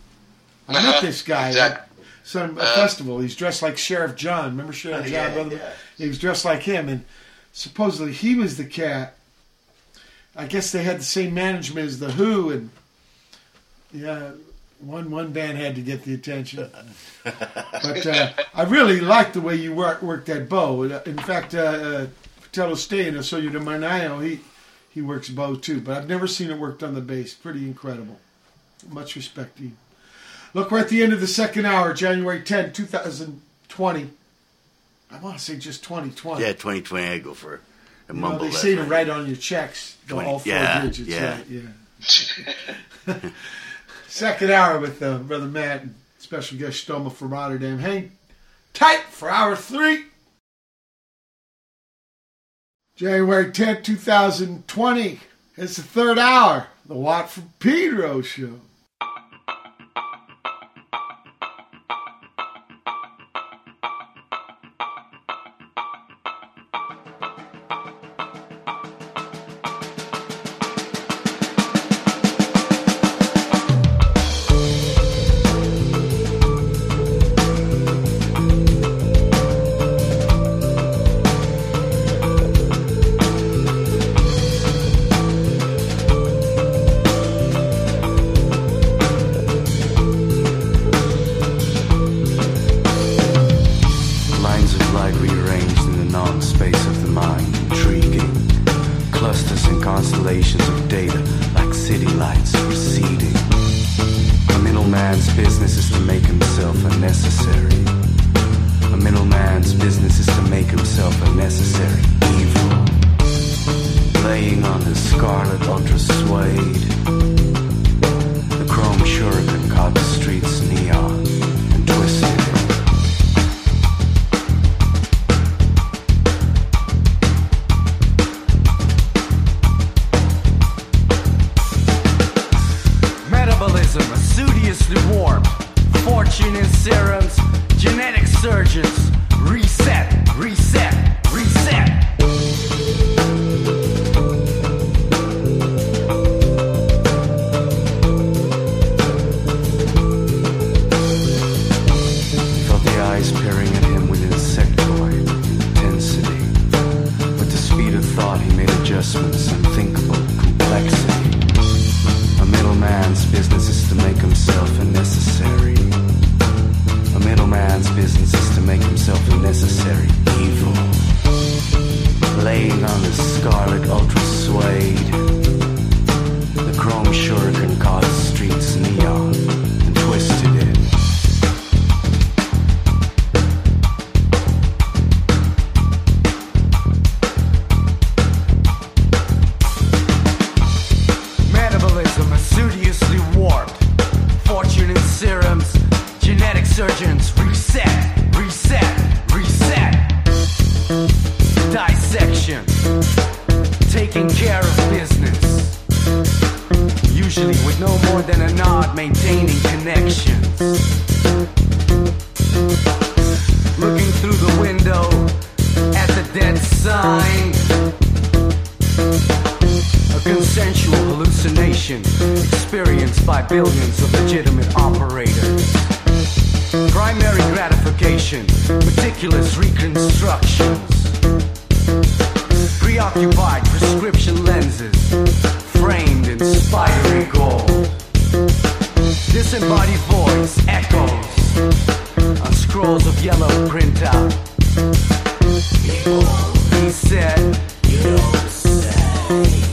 I met Uh-huh, this guy exact- at some a Uh, festival. He's dressed like Sheriff John. Remember Sheriff John? yeah, yeah. He was dressed like him, and supposedly he was the cat. I guess they had the same management as the Who, and yeah, one one band had to get the attention. but uh, I really liked the way you work, worked that bow. In fact, uh, uh, Fratello Stay in Sogno del Marinaio, he he works bow too. But I've never seen it worked on the bass. Pretty incredible. Much respect to you. Look, we're at the end of the second hour, January 10, 2020. I want to say just 2020. Yeah, 2020, I go for a You know, mumble. they that's say to right. write on your checks, the 20 all four yeah, digits. yeah. Right, yeah. Second hour with uh, Brother Matt and special guest Stoma from Rotterdam. Hang tight for hour three. January 10th, 2020. It's the third hour. The Watt from Pedro show. Say. And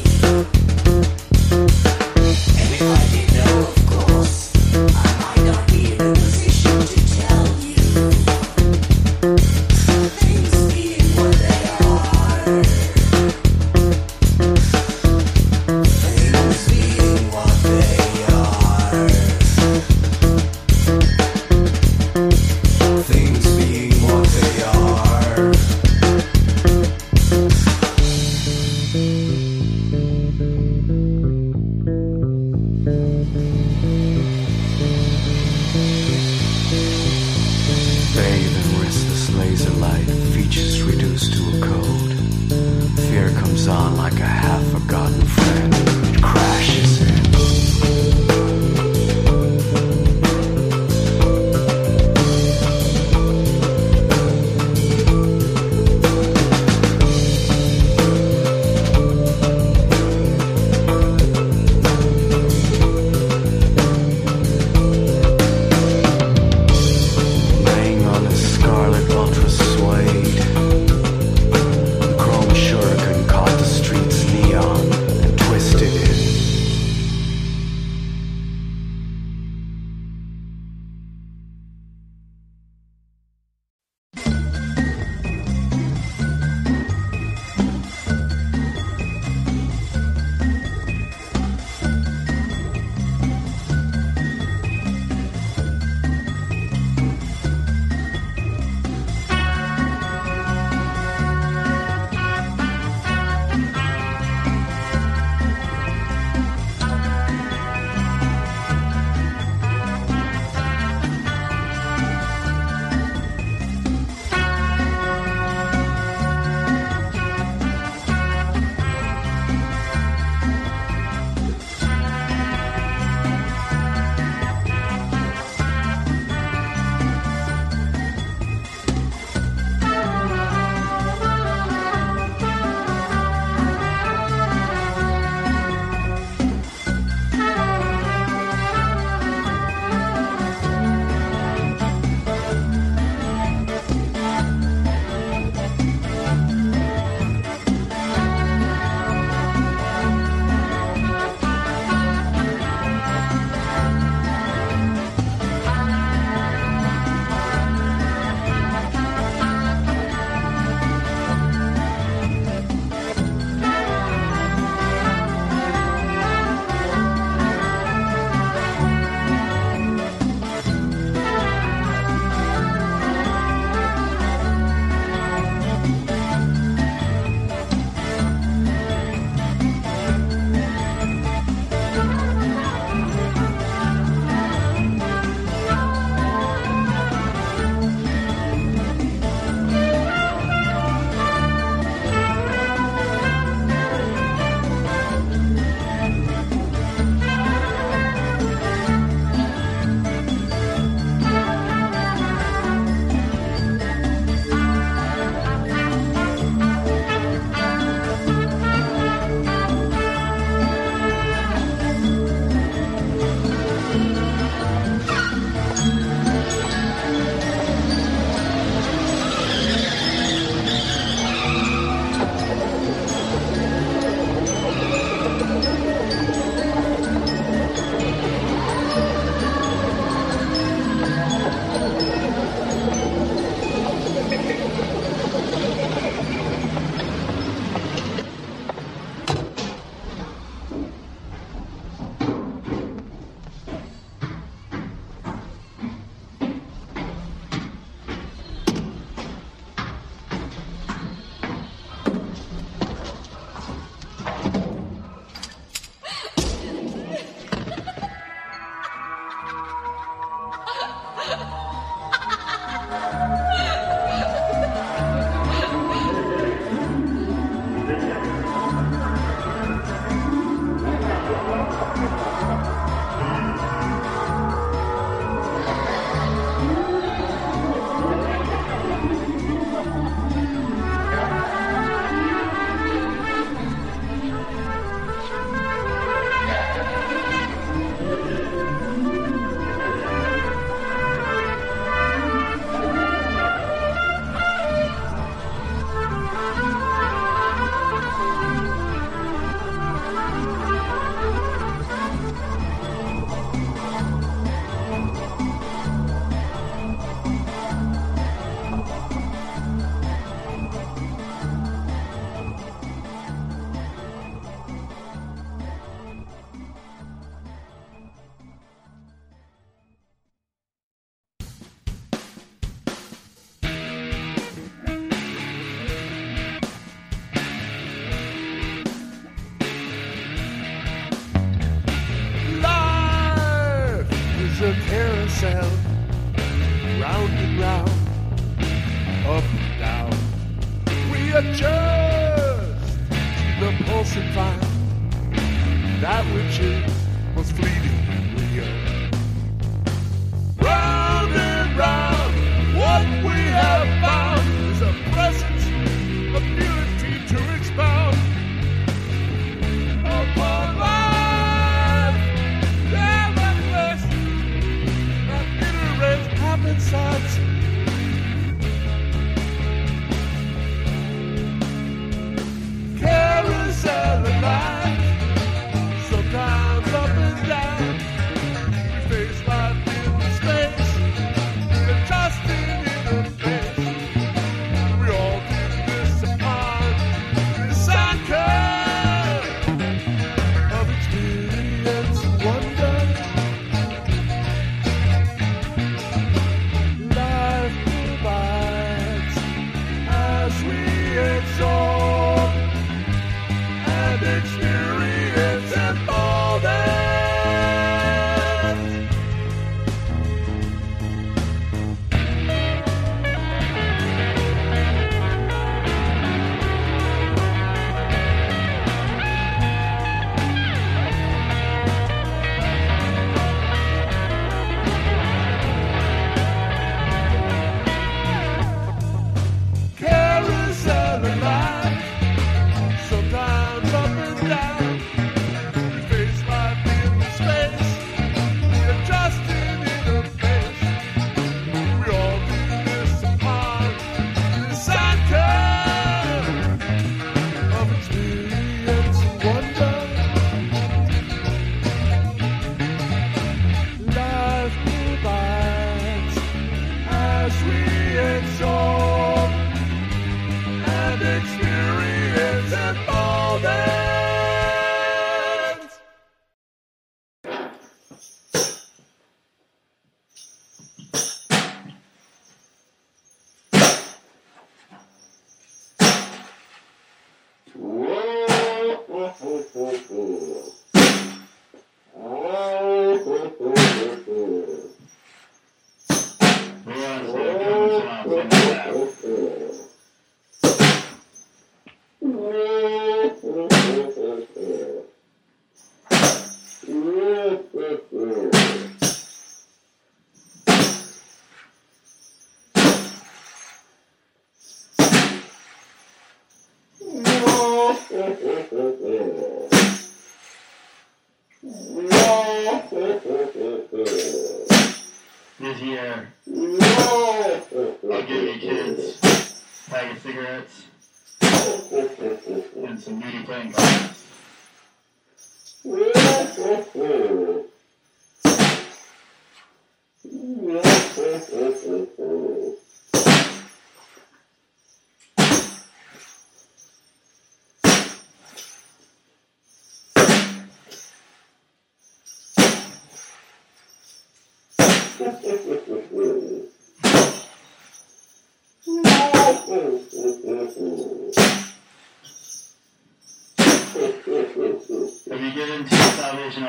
We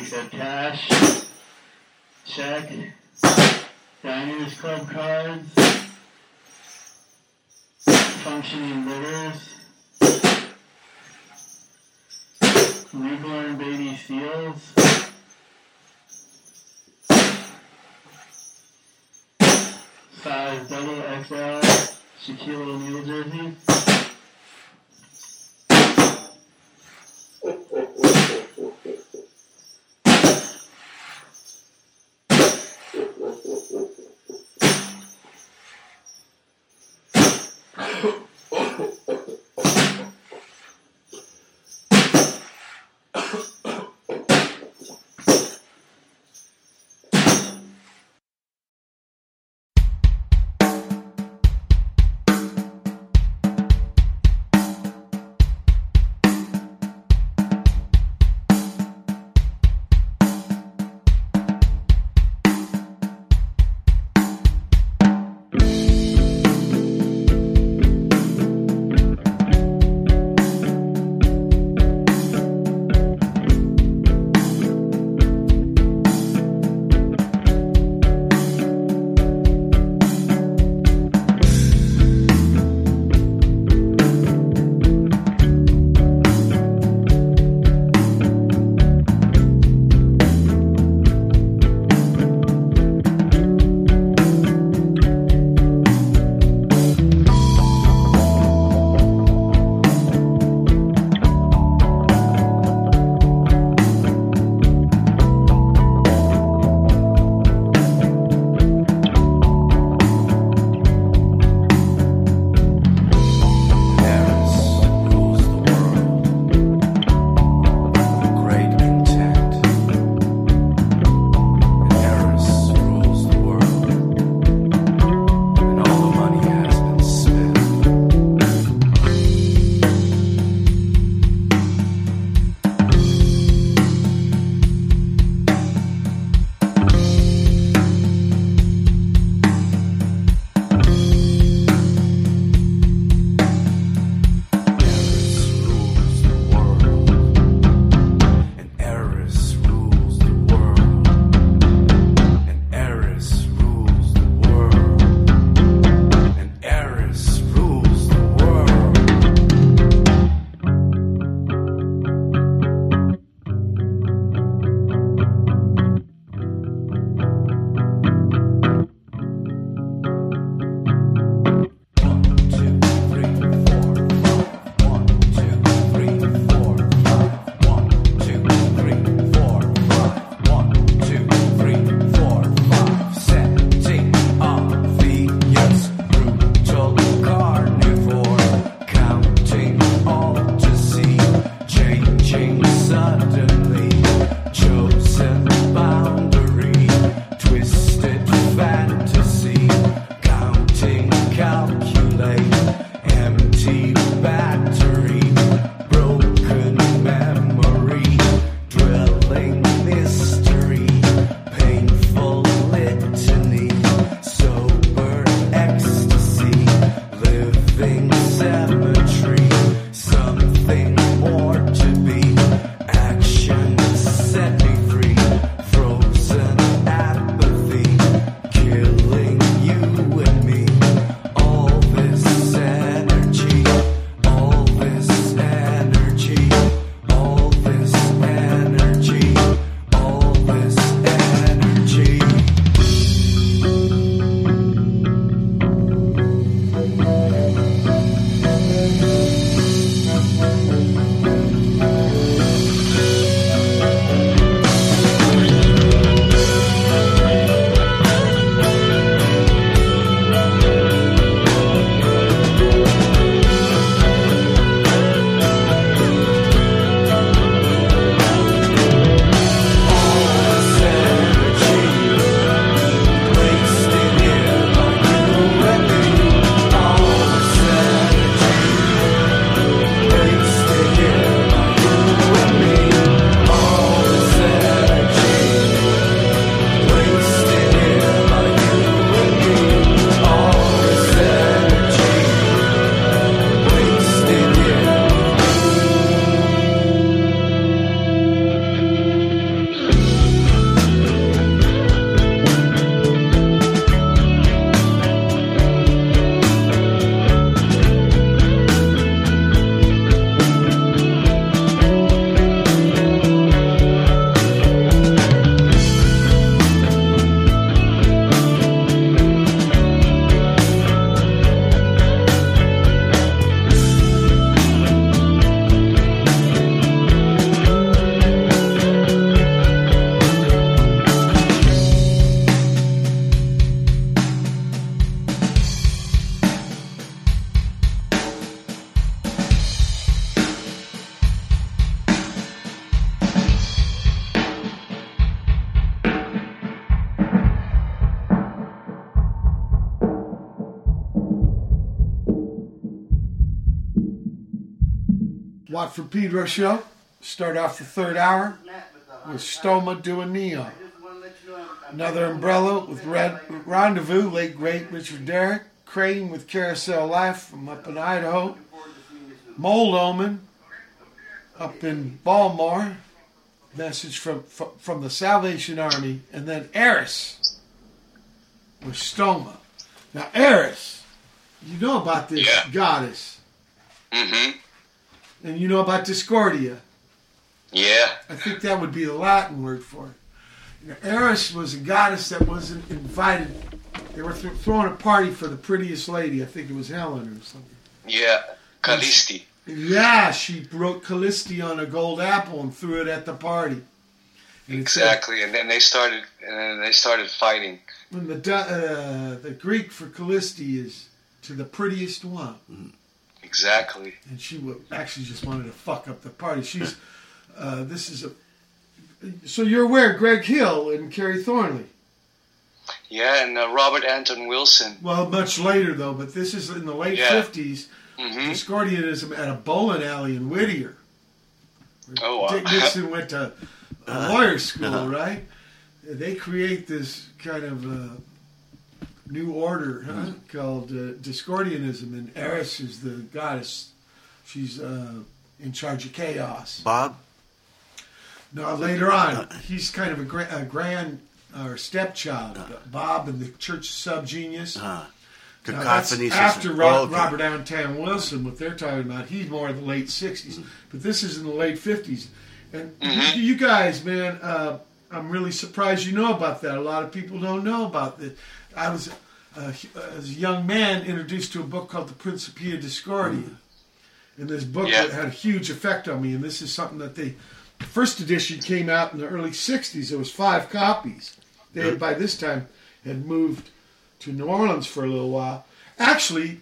accept cash, check, Diners Club cards, functioning litters, newborn baby seals, size double XL Shaquille O'Neal jerseys. Watt from Pedro show. Start off the third hour with Stoma doing Neon. Another umbrella with Red Rendezvous, late great Richard Derrick. Crane with Carousel Life from up in Idaho. Mold Omen up in Baltimore. Message from, from from the Salvation Army, and then Eris with Stoma. Now Eris, you know about this Yeah. goddess, Mm-hmm. And you know about Discordia. Yeah. I think that would be the Latin word for it. Now, Eris was a goddess that wasn't invited. They were th- throwing a party for the prettiest lady. I think it was Helen or something. Yeah. Callisti. Yeah, she wrote Callisti on a gold apple and threw it at the party. And it said- Exactly. And then they started. And then they started fighting. when the uh, the Greek for Callisti is to the prettiest one, Exactly. and she wa actually just wanted to fuck up the party. She's uh, this is a. So you're aware, Greg Hill and Kerry Thornley. Yeah. And uh, Robert Anton Wilson. Well, much later though, but this is in the late Yeah. fifties. Mm-hmm. Discordianism at a bowling alley in Whittier. Oh wow. Dick Nixon went to a lawyer school, right? They create this kind of uh, new order huh, Mm-hmm. called uh, Discordianism, and Eris is the goddess. She's uh, in charge of chaos. Bob? Now later on, he's kind of a, gra- a grand or stepchild. Uh-huh. Bob and the Church Subgenius. Uh, Now, that's cacophony. after system. Ro- Oh, okay. Robert Anton Wilson, what they're talking about, he's more in the late 60s. But this is in the late 50s. And you, you guys, man, uh, I'm really surprised you know about that. A lot of people don't know about that. I was, uh, as a young man, introduced to a book called The Principia Discordia. And this book Yeah. had a huge effect on me. And this is something that they, the first edition came out in the early 60s. There was five copies. They had, by this time had moved to New Orleans for a little while. Actually,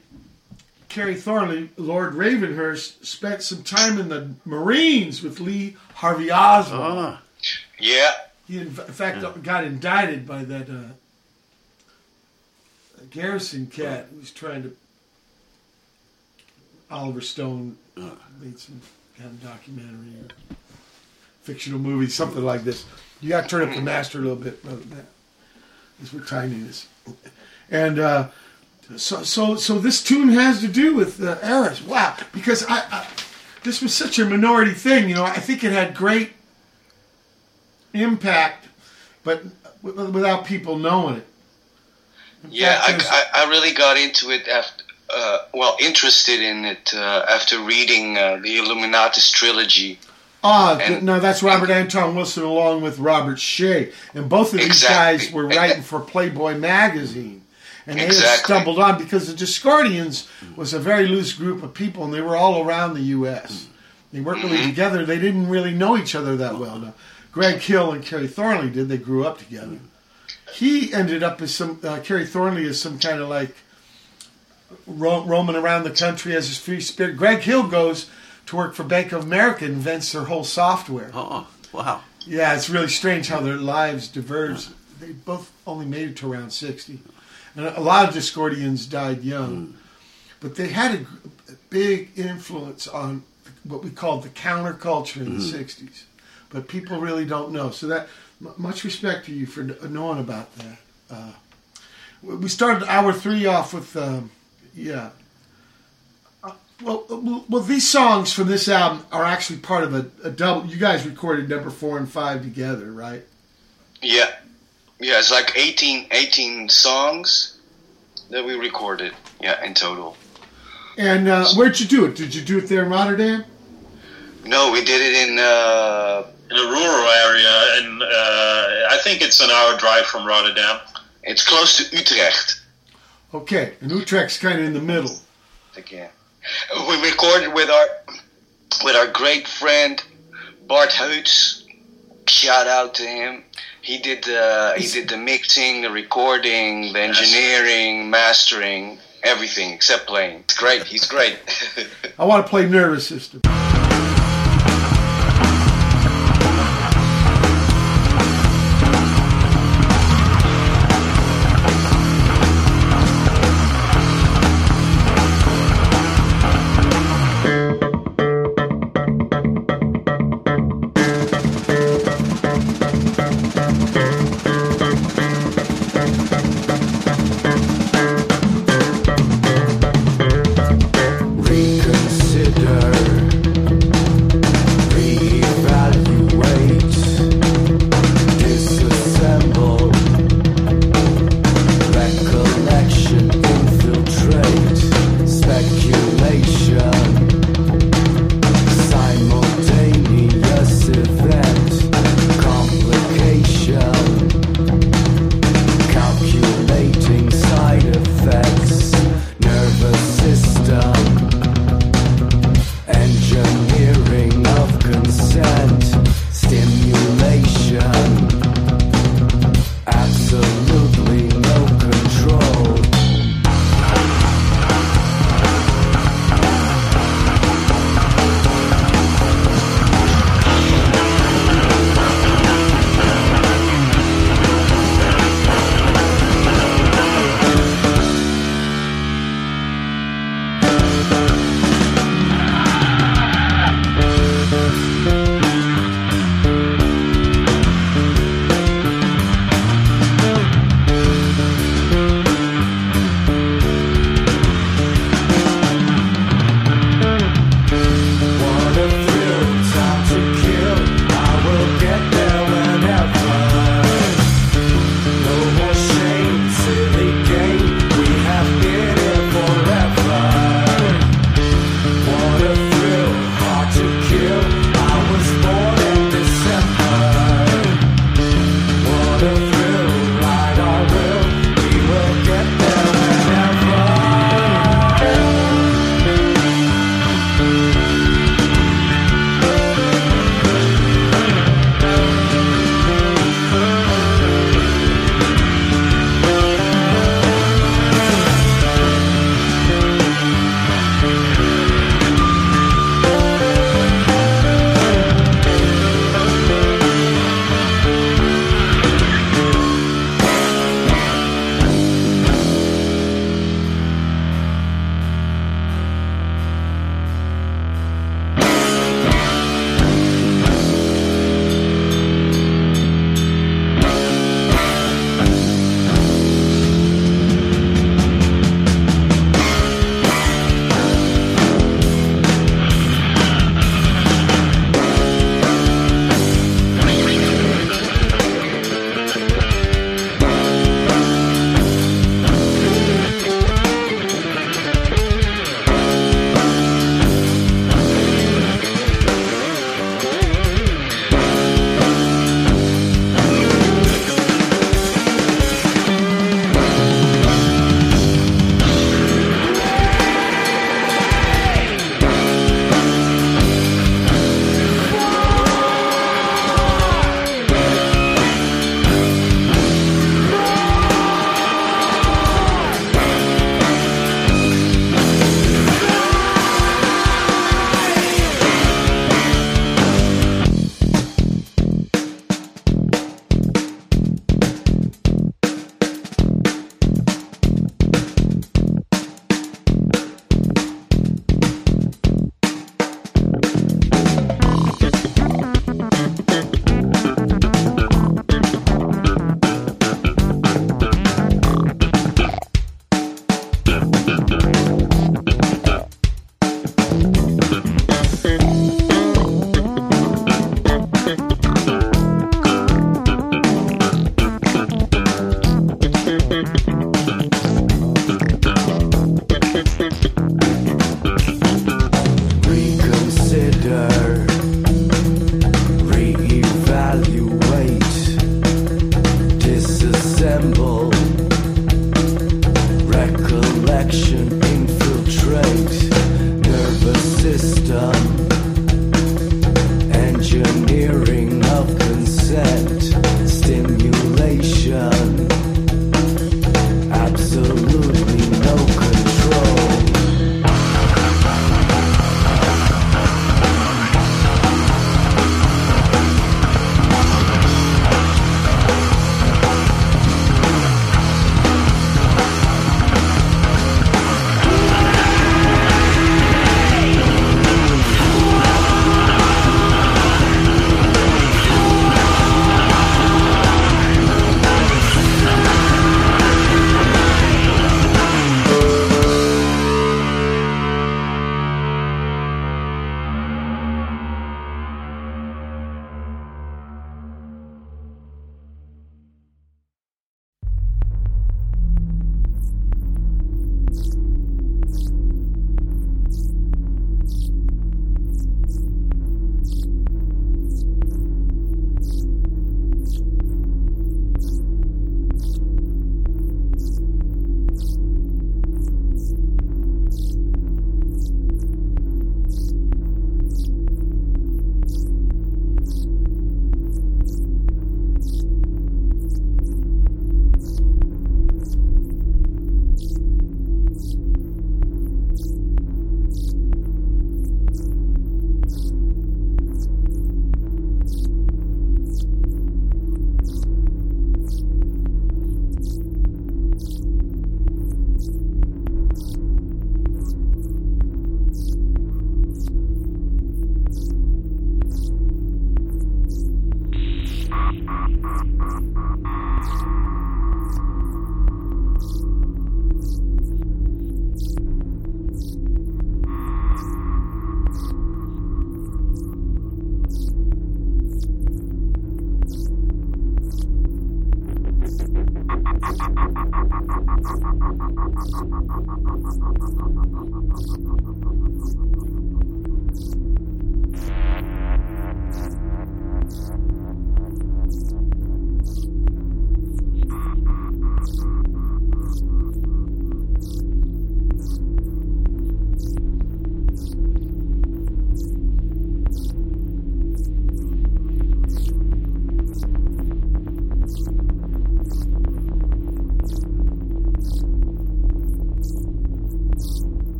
Kerry Thornley, Lord Ravenhurst, spent some time in the Marines with Lee Harvey Oswald. Ah, Yeah. He, in fact, got indicted by that uh, Garrison cat was trying to. Oliver Stone made some kind of documentary or fictional movie, something like this. You got to turn up the master a little bit, brother That's what timing is. And uh, so, so, so this tune has to do with uh, Eris. Wow, because I, I, this was such a minority thing. You know, I think it had great impact, but w- without people knowing it. Yeah, I, I, I really got into it after, uh, well, interested in it uh, after reading uh, the Illuminatus trilogy. Ah, And- no, that's Robert Anton Wilson along with Robert Shea, and both of these Exactly. guys were writing for Playboy magazine, and they Exactly. stumbled on because the Discordians was a very loose group of people, and they were all around the U.S. They weren't really together. They didn't really know each other that well. Now, Greg Hill and Kerry Thornley did. They grew up together. He ended up as some uh, Kerry Thornley is some kind of like ro- roaming around the country as his free spirit. Greg Hill goes to work for Bank of America, and invents their whole software. oh, wow. Yeah, it's really strange how their lives diverged. They both only made it to around 60. And a lot of Discordians died young. But they had a, a big influence on what we called the counterculture in the 60s. But people really don't know. So that m- much respect to you for knowing about that. Uh, we started hour three off with, um, yeah. Uh, well, well, well, these songs from this album are actually part of a, a double. You guys recorded number four and five together, right? Yeah. Yeah, it's like 18, 18 songs that we recorded, yeah, in total. And uh, where'd you do it? Did you do it there in Rotterdam? No, we did it in, uh, in a rural area, and uh, I think it's an hour drive from Rotterdam. it's close to Utrecht. Okay, and Utrecht's kind of in the middle. Again. We recorded with our with our great friend Bart Heuts. Shout out to him. He did the he did the mixing, the recording, the engineering, mastering, everything except playing. It's great. He's great. I want to play Nervous System.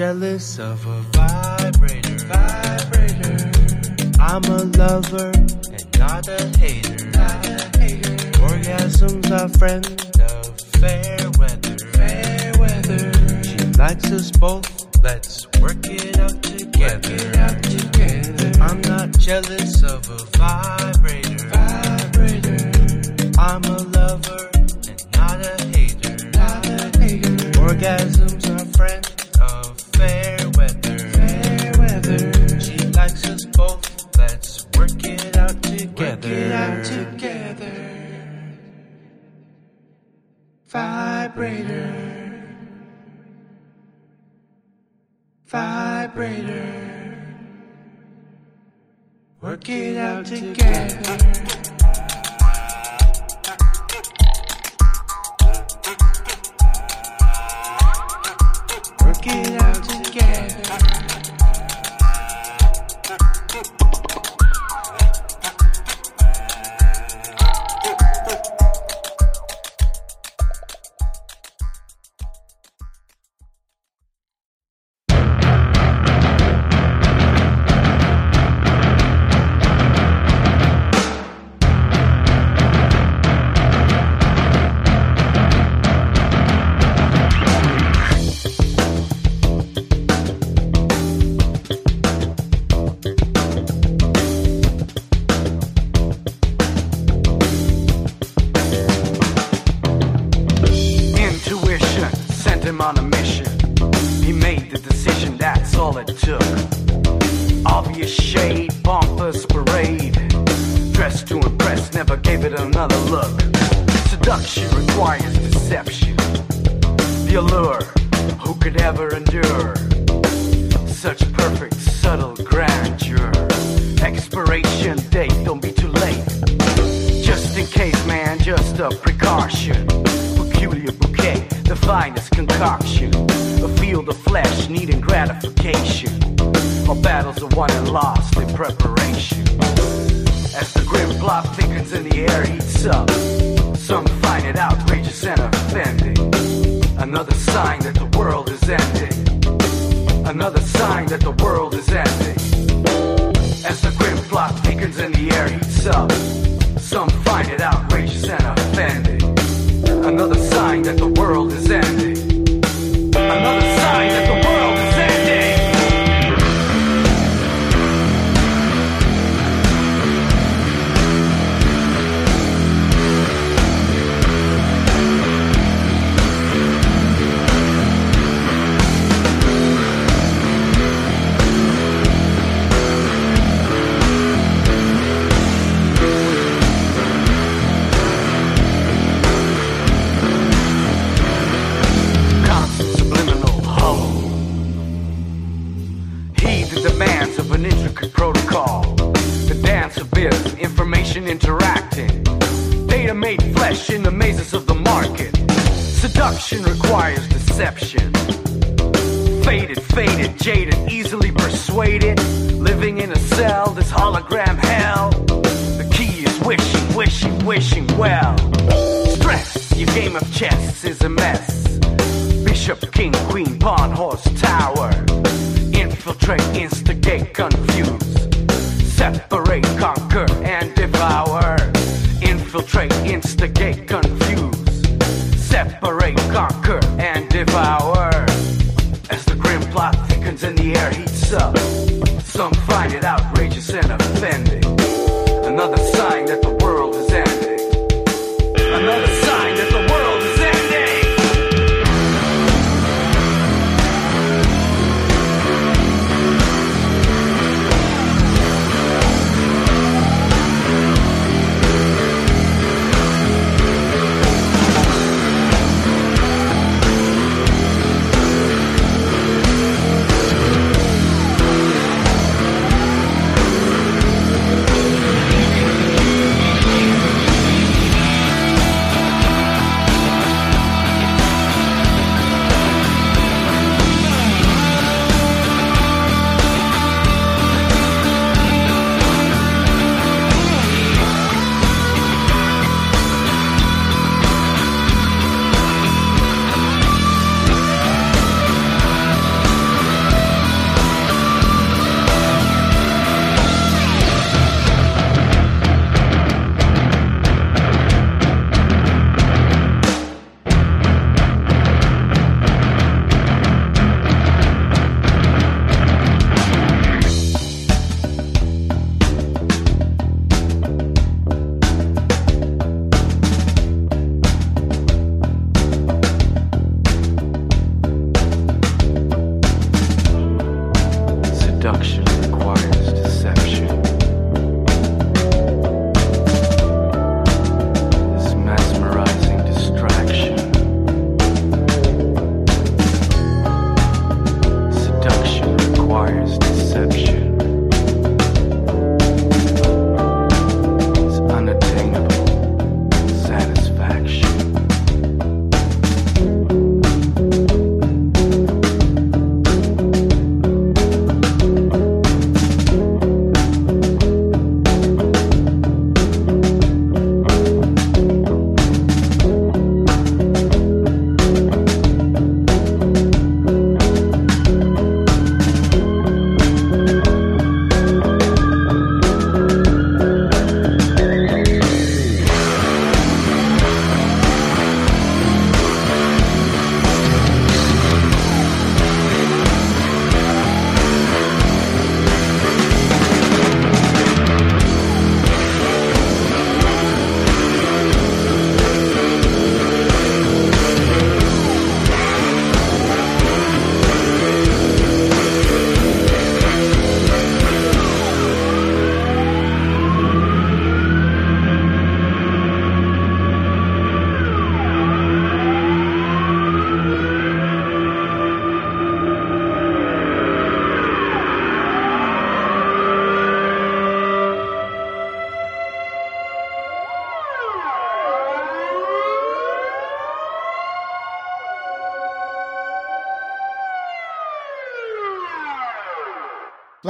jealous of a vibrator. Vibrator. I'm a lover and not a hater. Not a hater. Orgasms are friends.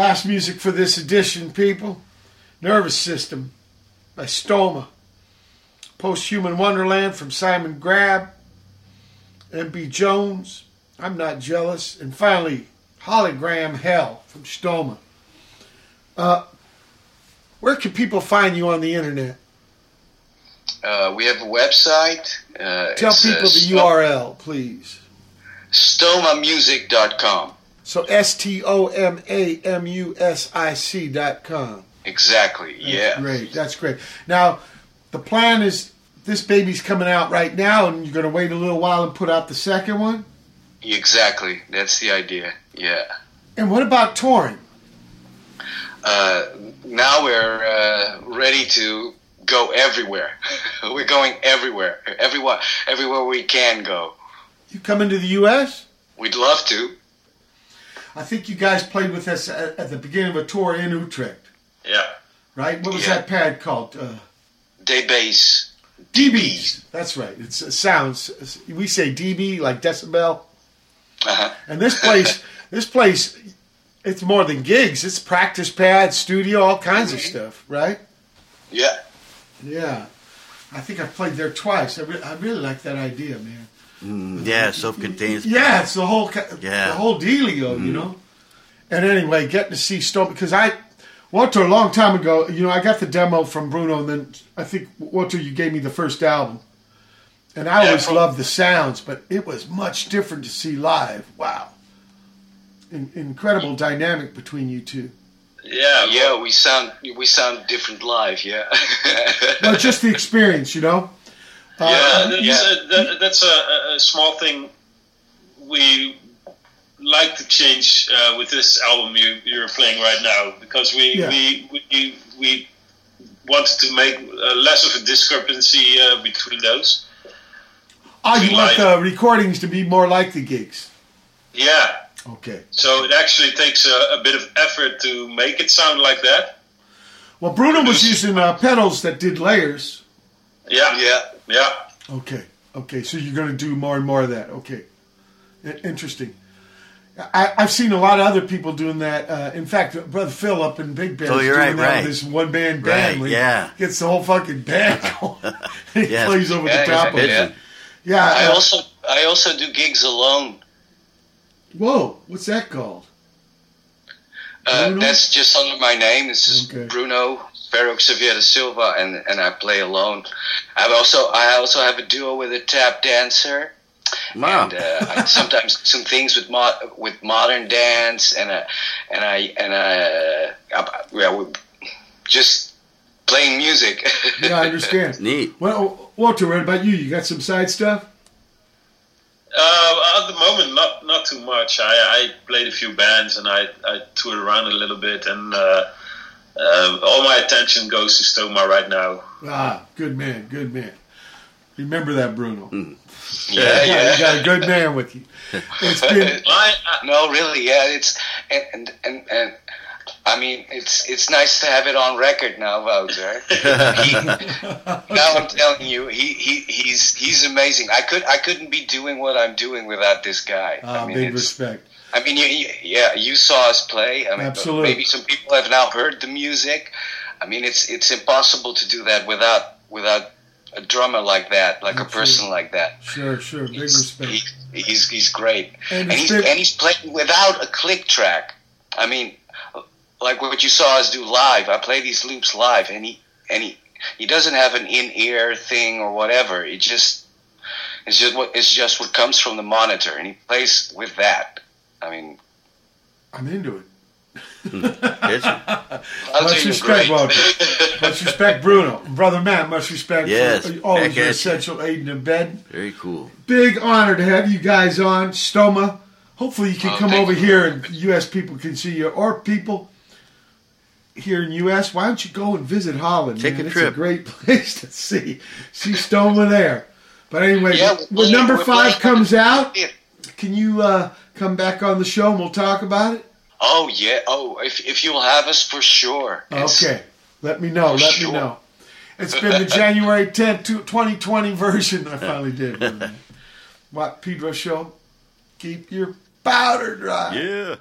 Last music for this edition, people. Nervous System by Stoma. Posthuman Wonderland from Simon Grab. M.B. Jones. I'm Not Jealous. And finally, Holygram Hell from Stoma. Uh, where can people find you on the internet? Uh, we have a website. Uh, Tell uh, people the URL, please. stomamusic.com. So S T O M A M U S I C dot com. Exactly. That's Yeah. great. That's great. Now, the plan is this baby's coming out right now, and you're going to wait a little while and put out the second one. Exactly. That's the idea. Yeah. And what about touring? Uh, now we're uh, ready to go everywhere. we're going everywhere. Everywhere. Everywhere we can go. You coming to the U.S.? We'd love to. I think you guys played with us at, at the beginning of a tour in Utrecht, Yeah. right? What was Yeah. that pad called? Uh, base. DBs. That's right. It's it sounds. We say DB like decibel. Uh-huh. And this place, this place, it's more than gigs. It's practice pad, studio, all kinds of stuff, right? Yeah. Yeah. I think I played there twice. I, re- I really like that idea, man. Mm, yeah, self-contained. Yeah, it's the whole Yeah. the whole dealio, you know. And anyway, getting to see Stoma because I Wouter a long time ago, you know, I got the demo from Bruno, and then I think Wouter, you gave me the first album, and I Yeah, always from- loved the sounds, but it was much different to see live. Wow, In- incredible dynamic between you two. Yeah. Yeah. We sound we sound different live. Yeah. No, just the experience, you know. Uh, yeah, that's, yeah. A, that, that's a, a small thing we like to change uh, with this album you, you're playing right now because we Yeah. we, we we wanted to make uh, less of a discrepancy uh, between those. You want live. the recordings to be more like the gigs? Yeah, Okay. so it actually takes a, a bit of effort to make it sound like that. Well, Bruno was using uh, pedals that did layers. Yeah, yeah. Yeah. Okay. Okay. So you're going to do more and more of that. Okay. Interesting. I, I've seen a lot of other people doing that. Uh, in fact, Brother Phil up in Big Band Oh, is doing right, that right. with this one band Right, band. where he yeah. Gets the whole fucking band going. he Yeah. plays over Yeah, the top yeah, of it. Yeah. I uh, also I also do gigs alone. whoa. What's that called? Uh, that's just under my name. It's just Okay. Bruno Ferro Xavier da Silva, and, and I play alone. I've also I also have a duo with a tap dancer, Wow. and uh, I sometimes some things with mo- with modern dance, and uh, and I and I, uh, yeah, we just playing music. Yeah, I understand. Neat. Well, Wouter, what about you? You got some side stuff? Uh, at the moment, not not too much. I, I played a few bands and I, I toured around a little bit, and uh, uh, all my attention goes to Stoma right now. Ah, good man. Good man. Remember that, Bruno. Mm. yeah, Yeah, you got a good man with you. It's been I, I, No, really, yeah. It's and and and, and I mean, it's it's nice to have it on record now, Wouter. Now I'm telling you, he, he he's he's amazing. I could I couldn't be doing what I'm doing without this guy. ah, I mean, big respect. I mean, you, you, yeah, you saw us play. I mean, Absolutely. maybe some people have now heard the music. I mean, it's it's impossible to do that without without a drummer like that, like a person like that. Sure, sure. Big He's, respect. he- he's he's great, And and, he's and he's playing without a click track. I mean, like what you saw us do live. I play these loops live, and he and he he doesn't have an in ear thing or whatever. It just it's just what it's just what comes from the monitor, and he plays with that. I mean, I'm into it. It's- I'll Much respect, great. Wouter. Much respect, Bruno. Brother Matt, much respect Yes, for always back your essential aid in bed. Very cool. Big honor to have you guys on. Stoma. Hopefully you can Oh, come over you. here and U.S. people can see you, or people here in U.S. Why don't you go and visit Holland? Take man? a It's trip. a great place to see. See Stoma there. But anyway, Yeah, when we're- number five playing- comes out, can you uh, come back on the show and we'll talk about it? Oh yeah. Oh, if if you'll have us for sure. It's- Okay. Let me know. Let Sure. me know. It's been the January 10th, 2020 version I finally did. What, Pedro Show? Keep your powder dry. Yeah.